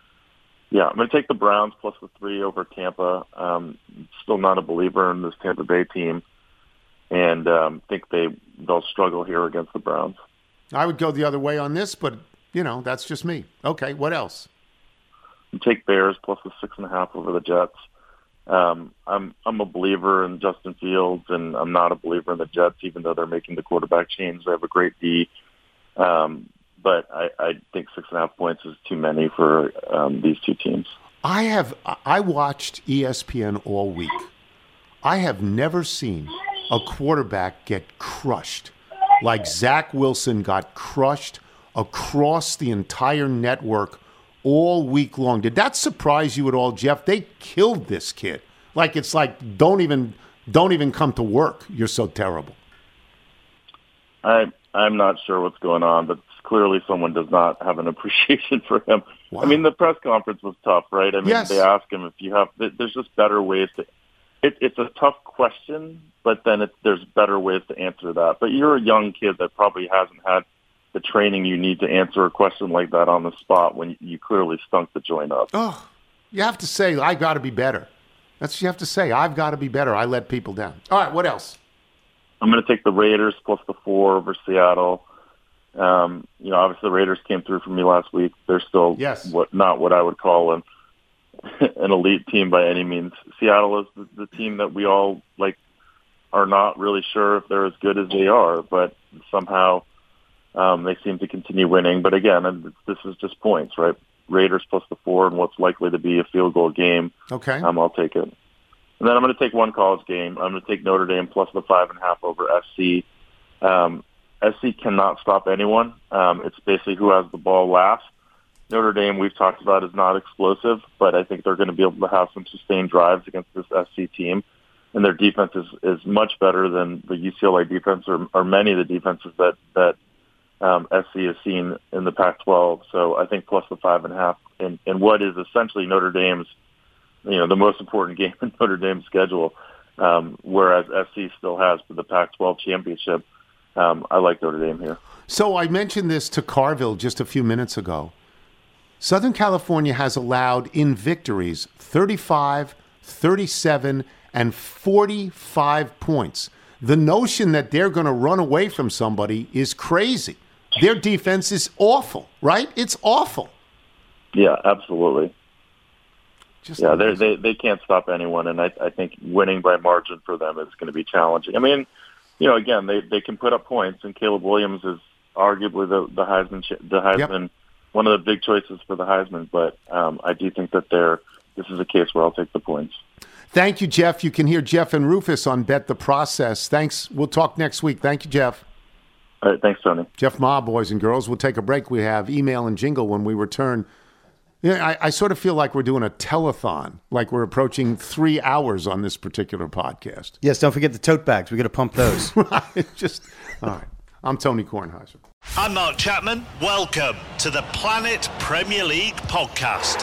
Speaker 14: Yeah, I'm going to take the Browns plus the three over Tampa. Um, still not a believer in this Tampa Bay team, and um, think they they'll struggle here against the Browns.
Speaker 5: I would go the other way on this, but you know that's just me. Okay, what else?
Speaker 14: You take Bears plus the six and a half over the Jets. Um, I'm I'm a believer in Justin Fields, and I'm not a believer in the Jets, even though they're making the quarterback change. They have a great D, um, but I, I think six and a half points is too many for um, these two teams.
Speaker 5: I have I watched ESPN all week. I have never seen a quarterback get crushed like Zach Wilson got crushed across the entire network all week long. Did that surprise you at all, Jeff? They killed this kid. Like it's like don't even don't even come to work. You're so terrible.
Speaker 14: I I'm not sure what's going on, but clearly someone does not have an appreciation for him. I mean, the press conference was tough, right? I mean,
Speaker 5: Yes.
Speaker 14: they ask him if you have. There's just better ways to. It, it's a tough question, but then it, there's better ways to answer that. But you're a young kid that probably hasn't had the training you need to answer a question like that on the spot when you clearly stunk the joint up.
Speaker 5: Oh, you have to say I got to be better. That's what you have to say. I've got to be better. I let people down. All right, what else?
Speaker 14: I'm going to take the Raiders plus the four over Seattle. Um, you know, obviously the Raiders came through for me last week. They're still
Speaker 5: Yes.
Speaker 14: what not what I would call an an elite team by any means. Seattle is the, the team that we all like are not really sure if they're as good as they are, but somehow um, they seem to continue winning. But again, this is just points, right? Raiders plus the four and what's likely to be a field goal game.
Speaker 5: Okay.
Speaker 14: Um, I'll take it. And then I'm going to take one college game. I'm going to take Notre Dame plus the five and a half over SC. Um, SC cannot stop anyone. Um, it's basically who has the ball last. Notre Dame, we've talked about, is not explosive, but I think they're going to be able to have some sustained drives against this SC team. And their defense is, is much better than the UCLA defense or, or many of the defenses that, that um, SC has seen in the Pac-12. So I think plus the five and a half in, in what is essentially Notre Dame's, you know, the most important game in Notre Dame's schedule, um, whereas SC still has the Pac-12 championship. Um, I like Notre Dame here.
Speaker 5: So I mentioned this to Carville just a few minutes ago. Southern California has allowed in victories 35, 37, and 45 points. The notion that they're going to run away from somebody is crazy. Their defense is awful, right? It's awful.
Speaker 14: Yeah, absolutely.
Speaker 5: Just
Speaker 14: yeah, they they they can't stop anyone, and I I think winning by margin for them is going to be challenging. I mean, you know, again, they they can put up points, and Caleb Williams is arguably the the Heisman the Heisman one of the big choices for the Heisman. But um, I do think that they're this is a case where I'll take the points.
Speaker 5: Thank you, Jeff. You can hear Jeff and Rufus on Bet the Process. Thanks. We'll talk next week. Thank you, Jeff.
Speaker 14: All right, thanks, Tony.
Speaker 5: Jeff Ma, boys and girls. We'll take a break. We have email and jingle when we return. Yeah, I, I sort of feel like we're doing a telethon, like we're approaching three hours on this particular podcast.
Speaker 3: Yes, don't forget the tote bags. We got to pump those.
Speaker 5: Just all right. I'm Tony Kornheiser.
Speaker 15: I'm Mark Chapman. Welcome to the Planet Premier League podcast.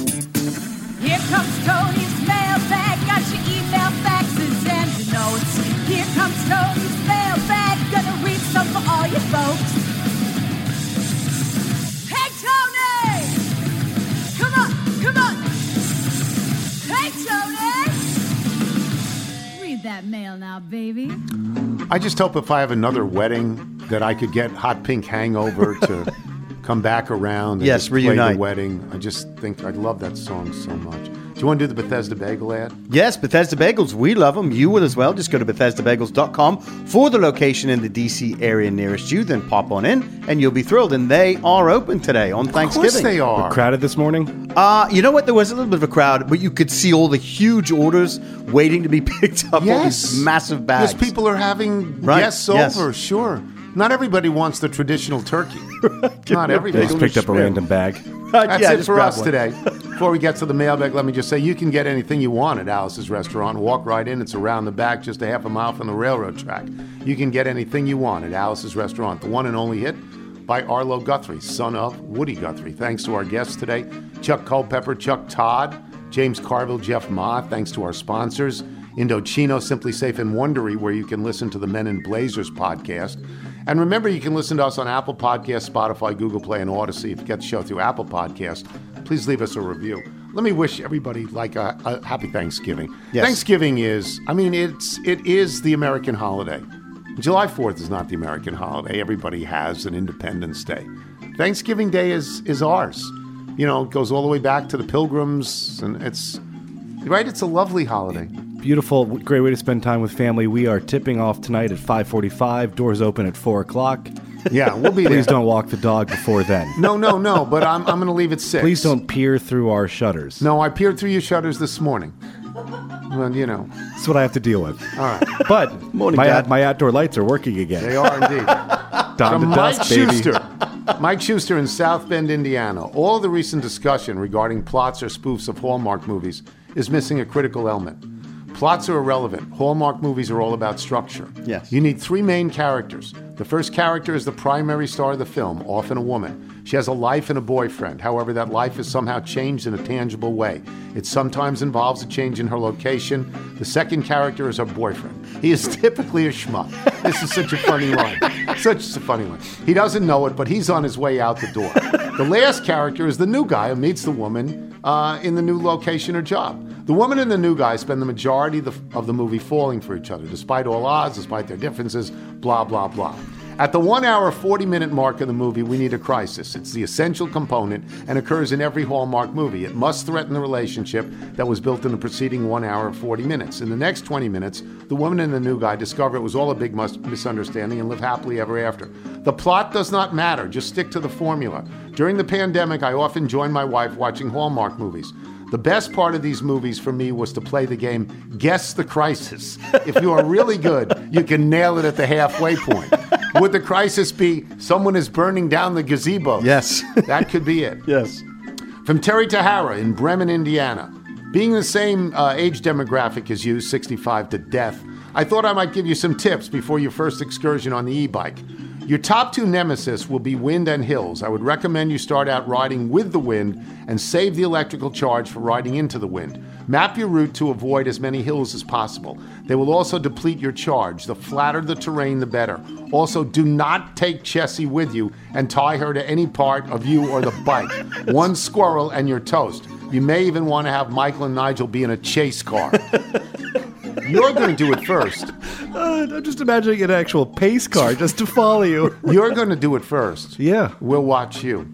Speaker 16: That mail now, baby.
Speaker 5: I just hope if I have another wedding that I could get Hot Pink Hangover to come back around and
Speaker 3: Yes,
Speaker 5: just play
Speaker 3: reunite.
Speaker 5: the wedding. I just think I love that song so much. Do you want to do the Bethesda Bagel ad?
Speaker 3: Yes, Bethesda Bagels. We love them. You will as well. Just go to BethesdaBagels.com for the location in the DC area nearest you. Then pop on in and you'll be thrilled. And they are open today on Thanksgiving.
Speaker 5: they are.
Speaker 2: Crowded this morning?
Speaker 3: Uh, you know what? There was a little bit of a crowd, but you could see all the huge orders waiting to be picked up. All
Speaker 5: Yes.
Speaker 3: these massive bags.
Speaker 5: Because people are having
Speaker 3: Right,
Speaker 5: guests
Speaker 3: yes.
Speaker 5: over, sure. Not everybody wants the traditional turkey. Not everybody.
Speaker 2: They just picked up a random bag.
Speaker 5: That's
Speaker 3: Yeah,
Speaker 5: it for us
Speaker 3: one.
Speaker 5: today. Before we get to the mailbag, let me just say you can get anything you want at Alice's restaurant. Walk right in. It's around the back, just a half a mile from the railroad track. You can get anything you want at Alice's restaurant. The one and only hit by Arlo Guthrie, son of Woody Guthrie. Thanks to our guests today Chuck Culpepper, Chuck Todd, James Carville, Jeff Ma. Thanks to our sponsors Indochino, SimpliSafe, and Wondery, where you can listen to the Men in Blazers podcast. And remember, you can listen to us on Apple Podcasts, Spotify, Google Play, and Audacy. If you get the show through Apple Podcasts, please leave us a review. Let me wish everybody like a, a happy Thanksgiving.
Speaker 3: Yes.
Speaker 5: Thanksgiving is, I mean, it's it is the American holiday. July 4th is not the American holiday. Everybody has an Independence Day. Thanksgiving Day is is ours. You know, it goes all the way back to the Pilgrims, and it's right. It's a lovely holiday.
Speaker 2: Beautiful, great way to spend time with family. We are tipping off tonight at 5:45. Doors open at four o'clock.
Speaker 5: Yeah, we'll be
Speaker 2: Please
Speaker 5: there.
Speaker 2: don't walk the dog before then.
Speaker 5: No, no, no. But I'm I'm going to leave at six.
Speaker 2: Please don't peer through our shutters.
Speaker 5: No, I peered through your shutters this morning. Well, you know.
Speaker 2: That's what I have to deal with.
Speaker 5: All right.
Speaker 2: But
Speaker 3: Morning,
Speaker 2: my
Speaker 3: Dad.
Speaker 2: my outdoor lights are working again.
Speaker 5: They are indeed.
Speaker 2: Dawn
Speaker 5: From
Speaker 2: to
Speaker 5: Mike
Speaker 2: dusk, baby.
Speaker 5: Schuster. Mike Schuster in South Bend, Indiana. All the recent discussion regarding plots or spoofs of Hallmark movies is missing a critical element. Plots are irrelevant. Hallmark movies are all about structure.
Speaker 3: Yes.
Speaker 5: You need three main characters. The first character is the primary star of the film, often a woman. She has a life and a boyfriend. However, that life is somehow changed in a tangible way. It sometimes involves a change in her location. The second character is her boyfriend. He is typically a schmuck. This is such a funny line. Such a funny one. He doesn't know it, but he's on his way out the door. The last character is the new guy who meets the woman uh, in the new location or job. The woman and the new guy spend the majority of the, of the movie falling for each other, despite all odds, despite their differences, blah, blah, blah. At the one hour, 40 minute mark of the movie, we need a crisis. It's the essential component and occurs in every Hallmark movie. It must threaten the relationship that was built in the preceding one hour, 40 minutes. In the next 20 minutes, the woman and the new guy discover it was all a big misunderstanding and live happily ever after. The plot does not matter, just stick to the formula. During the pandemic, I often joined my wife watching Hallmark movies. The best part of these movies for me was to play the game Guess the Crisis. If you are really good, you can nail it at the halfway point. Would the crisis be someone is burning down the gazebo?
Speaker 3: Yes.
Speaker 5: that could be it.
Speaker 3: Yes.
Speaker 5: From Terry Tahara in Bremen, Indiana. Being the same uh, age demographic as you, 65 to death, I thought I might give you some tips before your first excursion on the e bike. Your top two nemesis will be wind and hills. I would recommend you start out riding with the wind and save the electrical charge for riding into the wind. Map your route to avoid as many hills as possible. They will also deplete your charge. The flatter the terrain, the better. Also, do not take Chessie with you and tie her to any part of you or the bike. One squirrel and you're toast. You may even want to have Michael and Nigel be in a chase car. You're going to do it first.
Speaker 2: Uh, I'm just imagining an actual pace car just to follow you.
Speaker 5: You're going to do it first.
Speaker 2: Yeah.
Speaker 5: We'll watch you.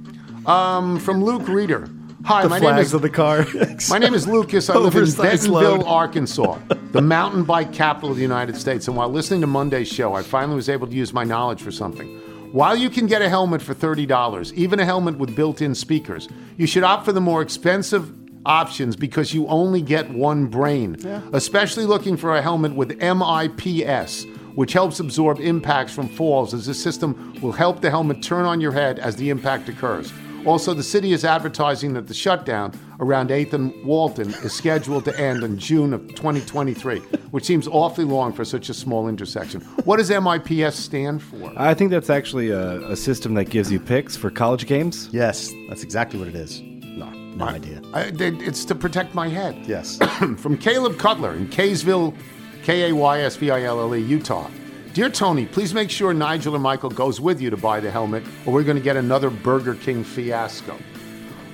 Speaker 5: Um, from Luke Reeder. Hi,
Speaker 2: the
Speaker 5: my name is
Speaker 2: of the car.
Speaker 5: My name is Lucas. I live in Bentonville,
Speaker 2: load.
Speaker 5: Arkansas, the mountain bike capital of the United States. And while listening to Monday's show, I finally was able to use my knowledge for something. While you can get a helmet for $30, even a helmet with built in speakers, you should opt for the more expensive options because you only get one brain. Especially looking for a helmet with MIPS, which helps absorb impacts from falls, as this system will help the helmet turn on your head as the impact occurs. Also, the city is advertising that the shutdown around 8th and Walton is scheduled to end in June of 2023, which seems awfully long for such a small intersection. What does MIPS stand for?
Speaker 2: I think that's actually a, a system that gives you picks for college games.
Speaker 3: Yes, that's exactly what it is. No, idea.
Speaker 5: I, they- it's to protect my head.
Speaker 3: Yes.
Speaker 5: From Caleb Cutler in Kaysville, K A Y S V I L L E, Utah. Dear Tony, please make sure Nigel and Michael goes with you to buy the helmet, or we're going to get another Burger King fiasco.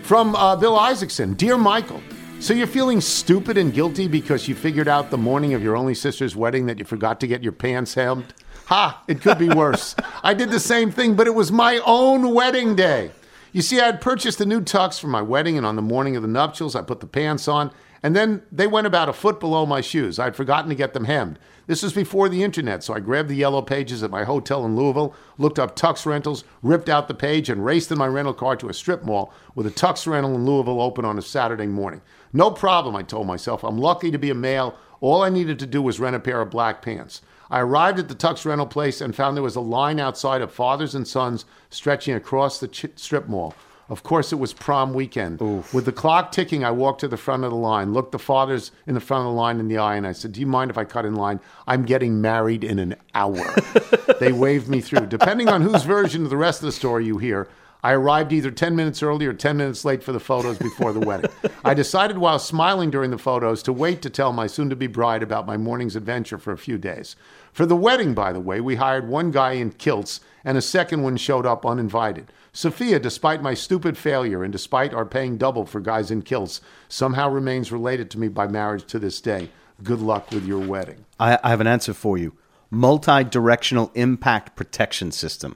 Speaker 5: From uh, Bill Isaacson, Dear Michael, so you're feeling stupid and guilty because you figured out the morning of your only sister's wedding that you forgot to get your pants hemmed? Ha, it could be worse. I did the same thing, but it was my own wedding day. You see, I had purchased a new tux for my wedding, and on the morning of the nuptials, I put the pants on, and then they went about a foot below my shoes. I'd forgotten to get them hemmed. This was before the internet, so I grabbed the yellow pages at my hotel in Louisville, looked up tux rentals, ripped out the page, and raced in my rental car to a strip mall with a tux rental in Louisville open on a Saturday morning. No problem, I told myself. I'm lucky to be a male. All I needed to do was rent a pair of black pants. I arrived at the tux rental place and found there was a line outside of fathers and sons stretching across the ch- strip mall. Of course, it was prom weekend. With the clock ticking, I walked to the front of the line, looked the fathers in the front of the line in the eye, and I said, Do you mind if I cut in line? I'm getting married in an hour. they waved me through. Depending on whose version of the rest of the story you hear, I arrived either 10 minutes early or 10 minutes late for the photos before the wedding. I decided while smiling during the photos to wait to tell my soon to be bride about my morning's adventure for a few days. For the wedding, by the way, we hired one guy in kilts and a second one showed up uninvited. Sophia, despite my stupid failure and despite our paying double for guys in kilts, somehow remains related to me by marriage to this day. Good luck with your wedding.
Speaker 3: I, I have an answer for you. Multi-directional impact protection system.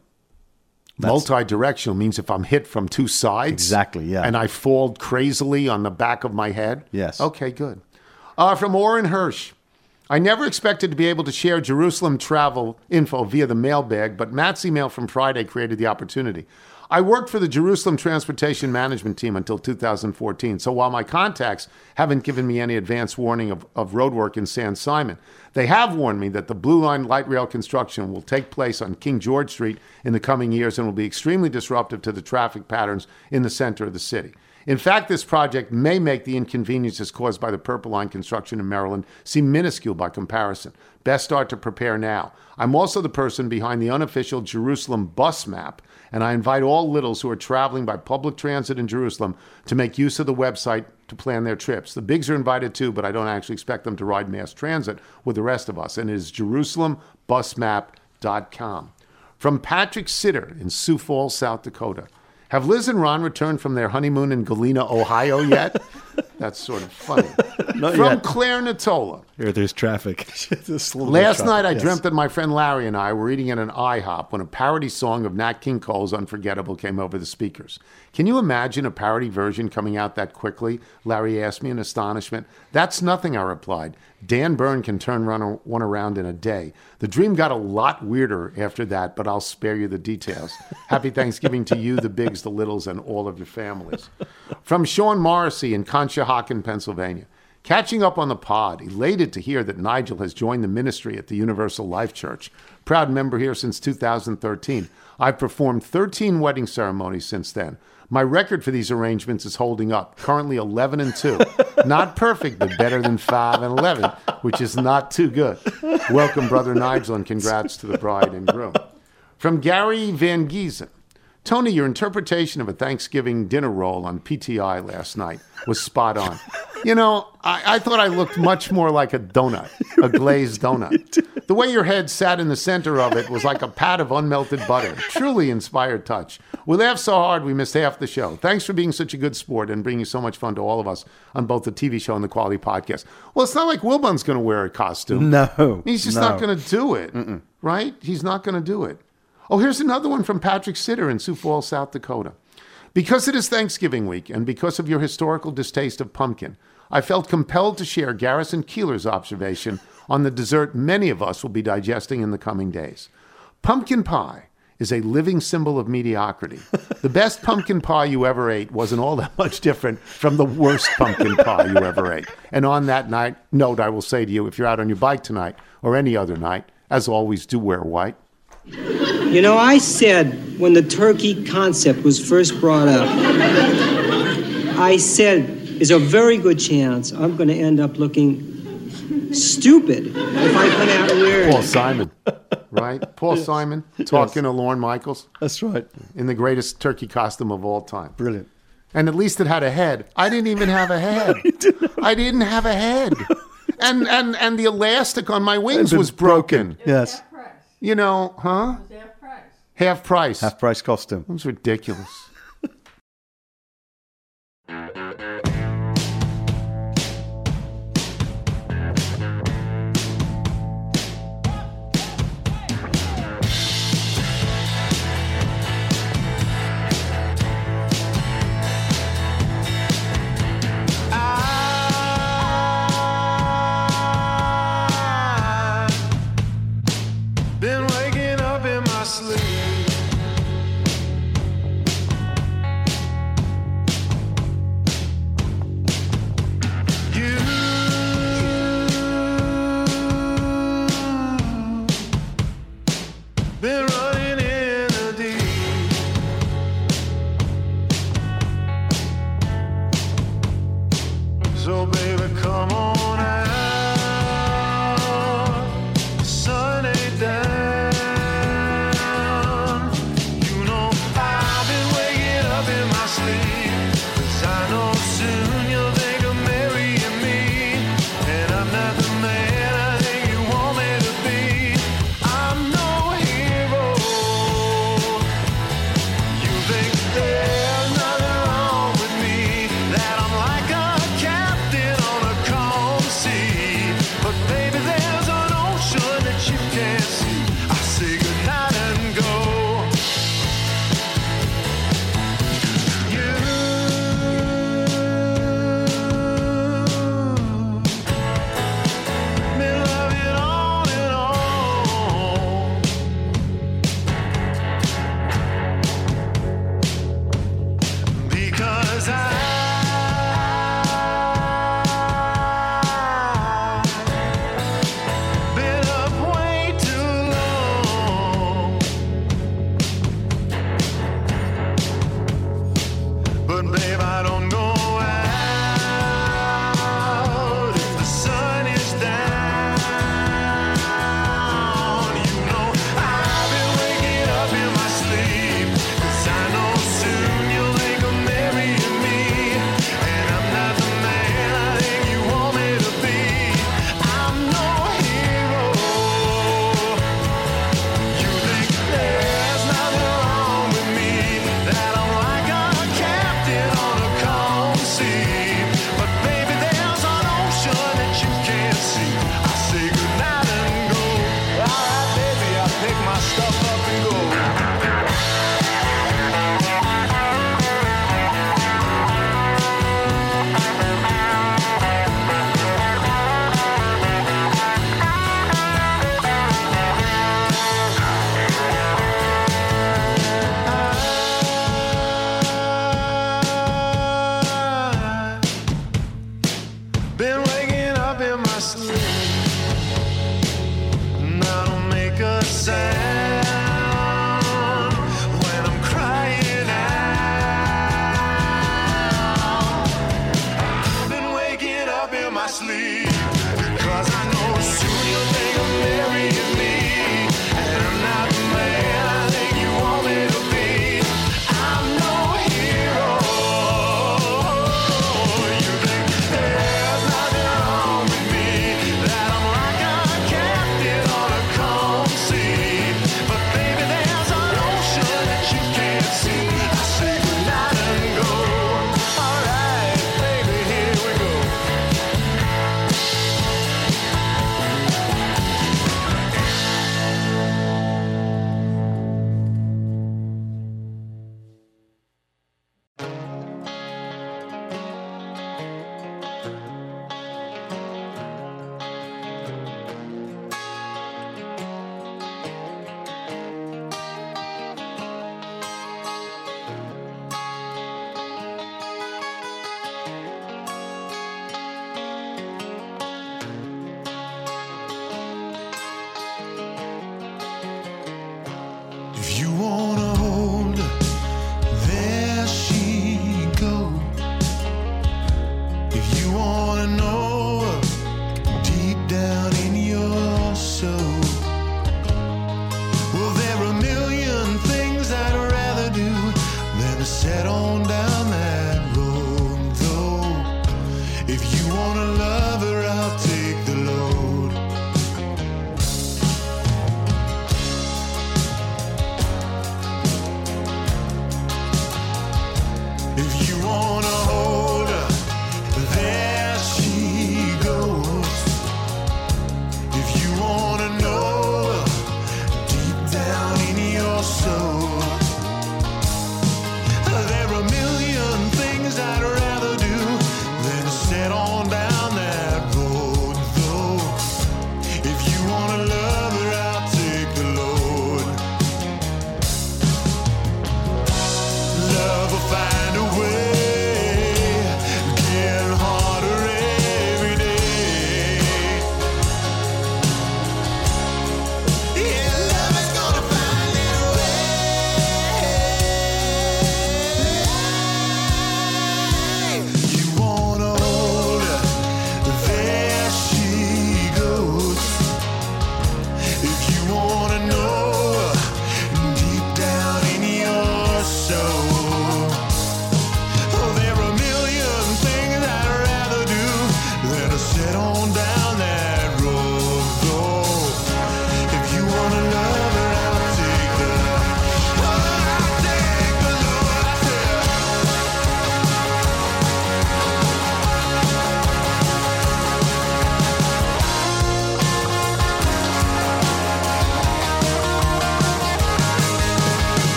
Speaker 5: Multi-directional means if I'm hit from two sides,
Speaker 3: Exactly, yeah.
Speaker 5: and I fall crazily on the back of my head.
Speaker 3: Yes.
Speaker 5: Okay, good. Uh, from Orrin Hirsch. I never expected to be able to share Jerusalem travel info via the mailbag, but Matt's email from Friday created the opportunity. I worked for the Jerusalem Transportation Management Team until 2014, so while my contacts haven't given me any advance warning of, of roadwork in San Simon, they have warned me that the Blue Line light rail construction will take place on King George Street in the coming years and will be extremely disruptive to the traffic patterns in the center of the city. In fact, this project may make the inconveniences caused by the Purple Line construction in Maryland seem minuscule by comparison. Best start to prepare now. I'm also the person behind the unofficial Jerusalem bus map, and I invite all littles who are traveling by public transit in Jerusalem to make use of the website to plan their trips. The bigs are invited too, but I don't actually expect them to ride mass transit with the rest of us, and it is jerusalembusmap.com. From Patrick Sitter in Sioux Falls, South Dakota. Have Liz and Ron returned from their honeymoon in Galena, Ohio yet? That's sort of funny.
Speaker 3: Not
Speaker 5: From
Speaker 3: yet.
Speaker 5: Claire Natola.
Speaker 2: Here, there's traffic.
Speaker 3: Just a little bit of
Speaker 5: Last night, I
Speaker 3: yes.
Speaker 5: dreamt that my friend Larry and I were eating at an IHOP when a parody song of Nat King Cole's Unforgettable came over the speakers. Can you imagine a parody version coming out that quickly? Larry asked me in astonishment. That's nothing, I replied. Dan Byrne can turn one around in a day. The dream got a lot weirder after that, but I'll spare you the details. Happy Thanksgiving to you, the bigs, the littles, and all of your families. From Sean Morrissey in Conshohocken, Pennsylvania. Catching up on the pod, elated to hear that Nigel has joined the ministry at the Universal Life Church. Proud member here since 2013. I've performed 13 wedding ceremonies since then. My record for these arrangements is holding up, currently 11 and 2. Not perfect, but better than 5 and 11, which is not too good. Welcome, Brother Nigel, and congrats to the bride and groom. From Gary Van Giesen. Tony, your interpretation of a Thanksgiving dinner roll on PTI last night was spot on. You know, I, I thought I looked much more like a donut, a glazed donut. The way your head sat in the center of it was like a pat of unmelted butter. Truly inspired touch. We laughed so hard we missed half the show. Thanks for being such a good sport and bringing so much fun to all of us on both the TV show and the quality podcast. Well, it's not like Wilbon's going to wear a costume.
Speaker 3: No,
Speaker 5: He's just
Speaker 3: no.
Speaker 5: not going to do it, right? He's not going to do it. Oh, here's another one from Patrick Sitter in Sioux Falls, South Dakota. Because it is Thanksgiving week and because of your historical distaste of pumpkin, I felt compelled to share Garrison Keillor's observation on the dessert many of us will be digesting in the coming days. Pumpkin pie is a living symbol of mediocrity. The best pumpkin pie you ever ate wasn't all that much different from the worst pumpkin pie you ever ate. And on that night, note, I will say to you, if you're out on your bike tonight or any other night, as always, do wear white.
Speaker 17: You know, I said when the turkey concept was first brought up, I said there's a very good chance I'm going to end up looking stupid if I come out wearing.
Speaker 5: Paul Simon, right? Paul Simon talking to Lorne Michaels.
Speaker 3: That's right.
Speaker 5: In the greatest turkey costume of all time.
Speaker 3: Brilliant.
Speaker 5: And at least it had a head. I didn't even have a head. I didn't have a head. And and and the elastic on my wings
Speaker 3: been
Speaker 5: was broken.
Speaker 3: Yes.
Speaker 5: You know, huh? Half price.
Speaker 3: Half price Half price costume.
Speaker 5: That was ridiculous.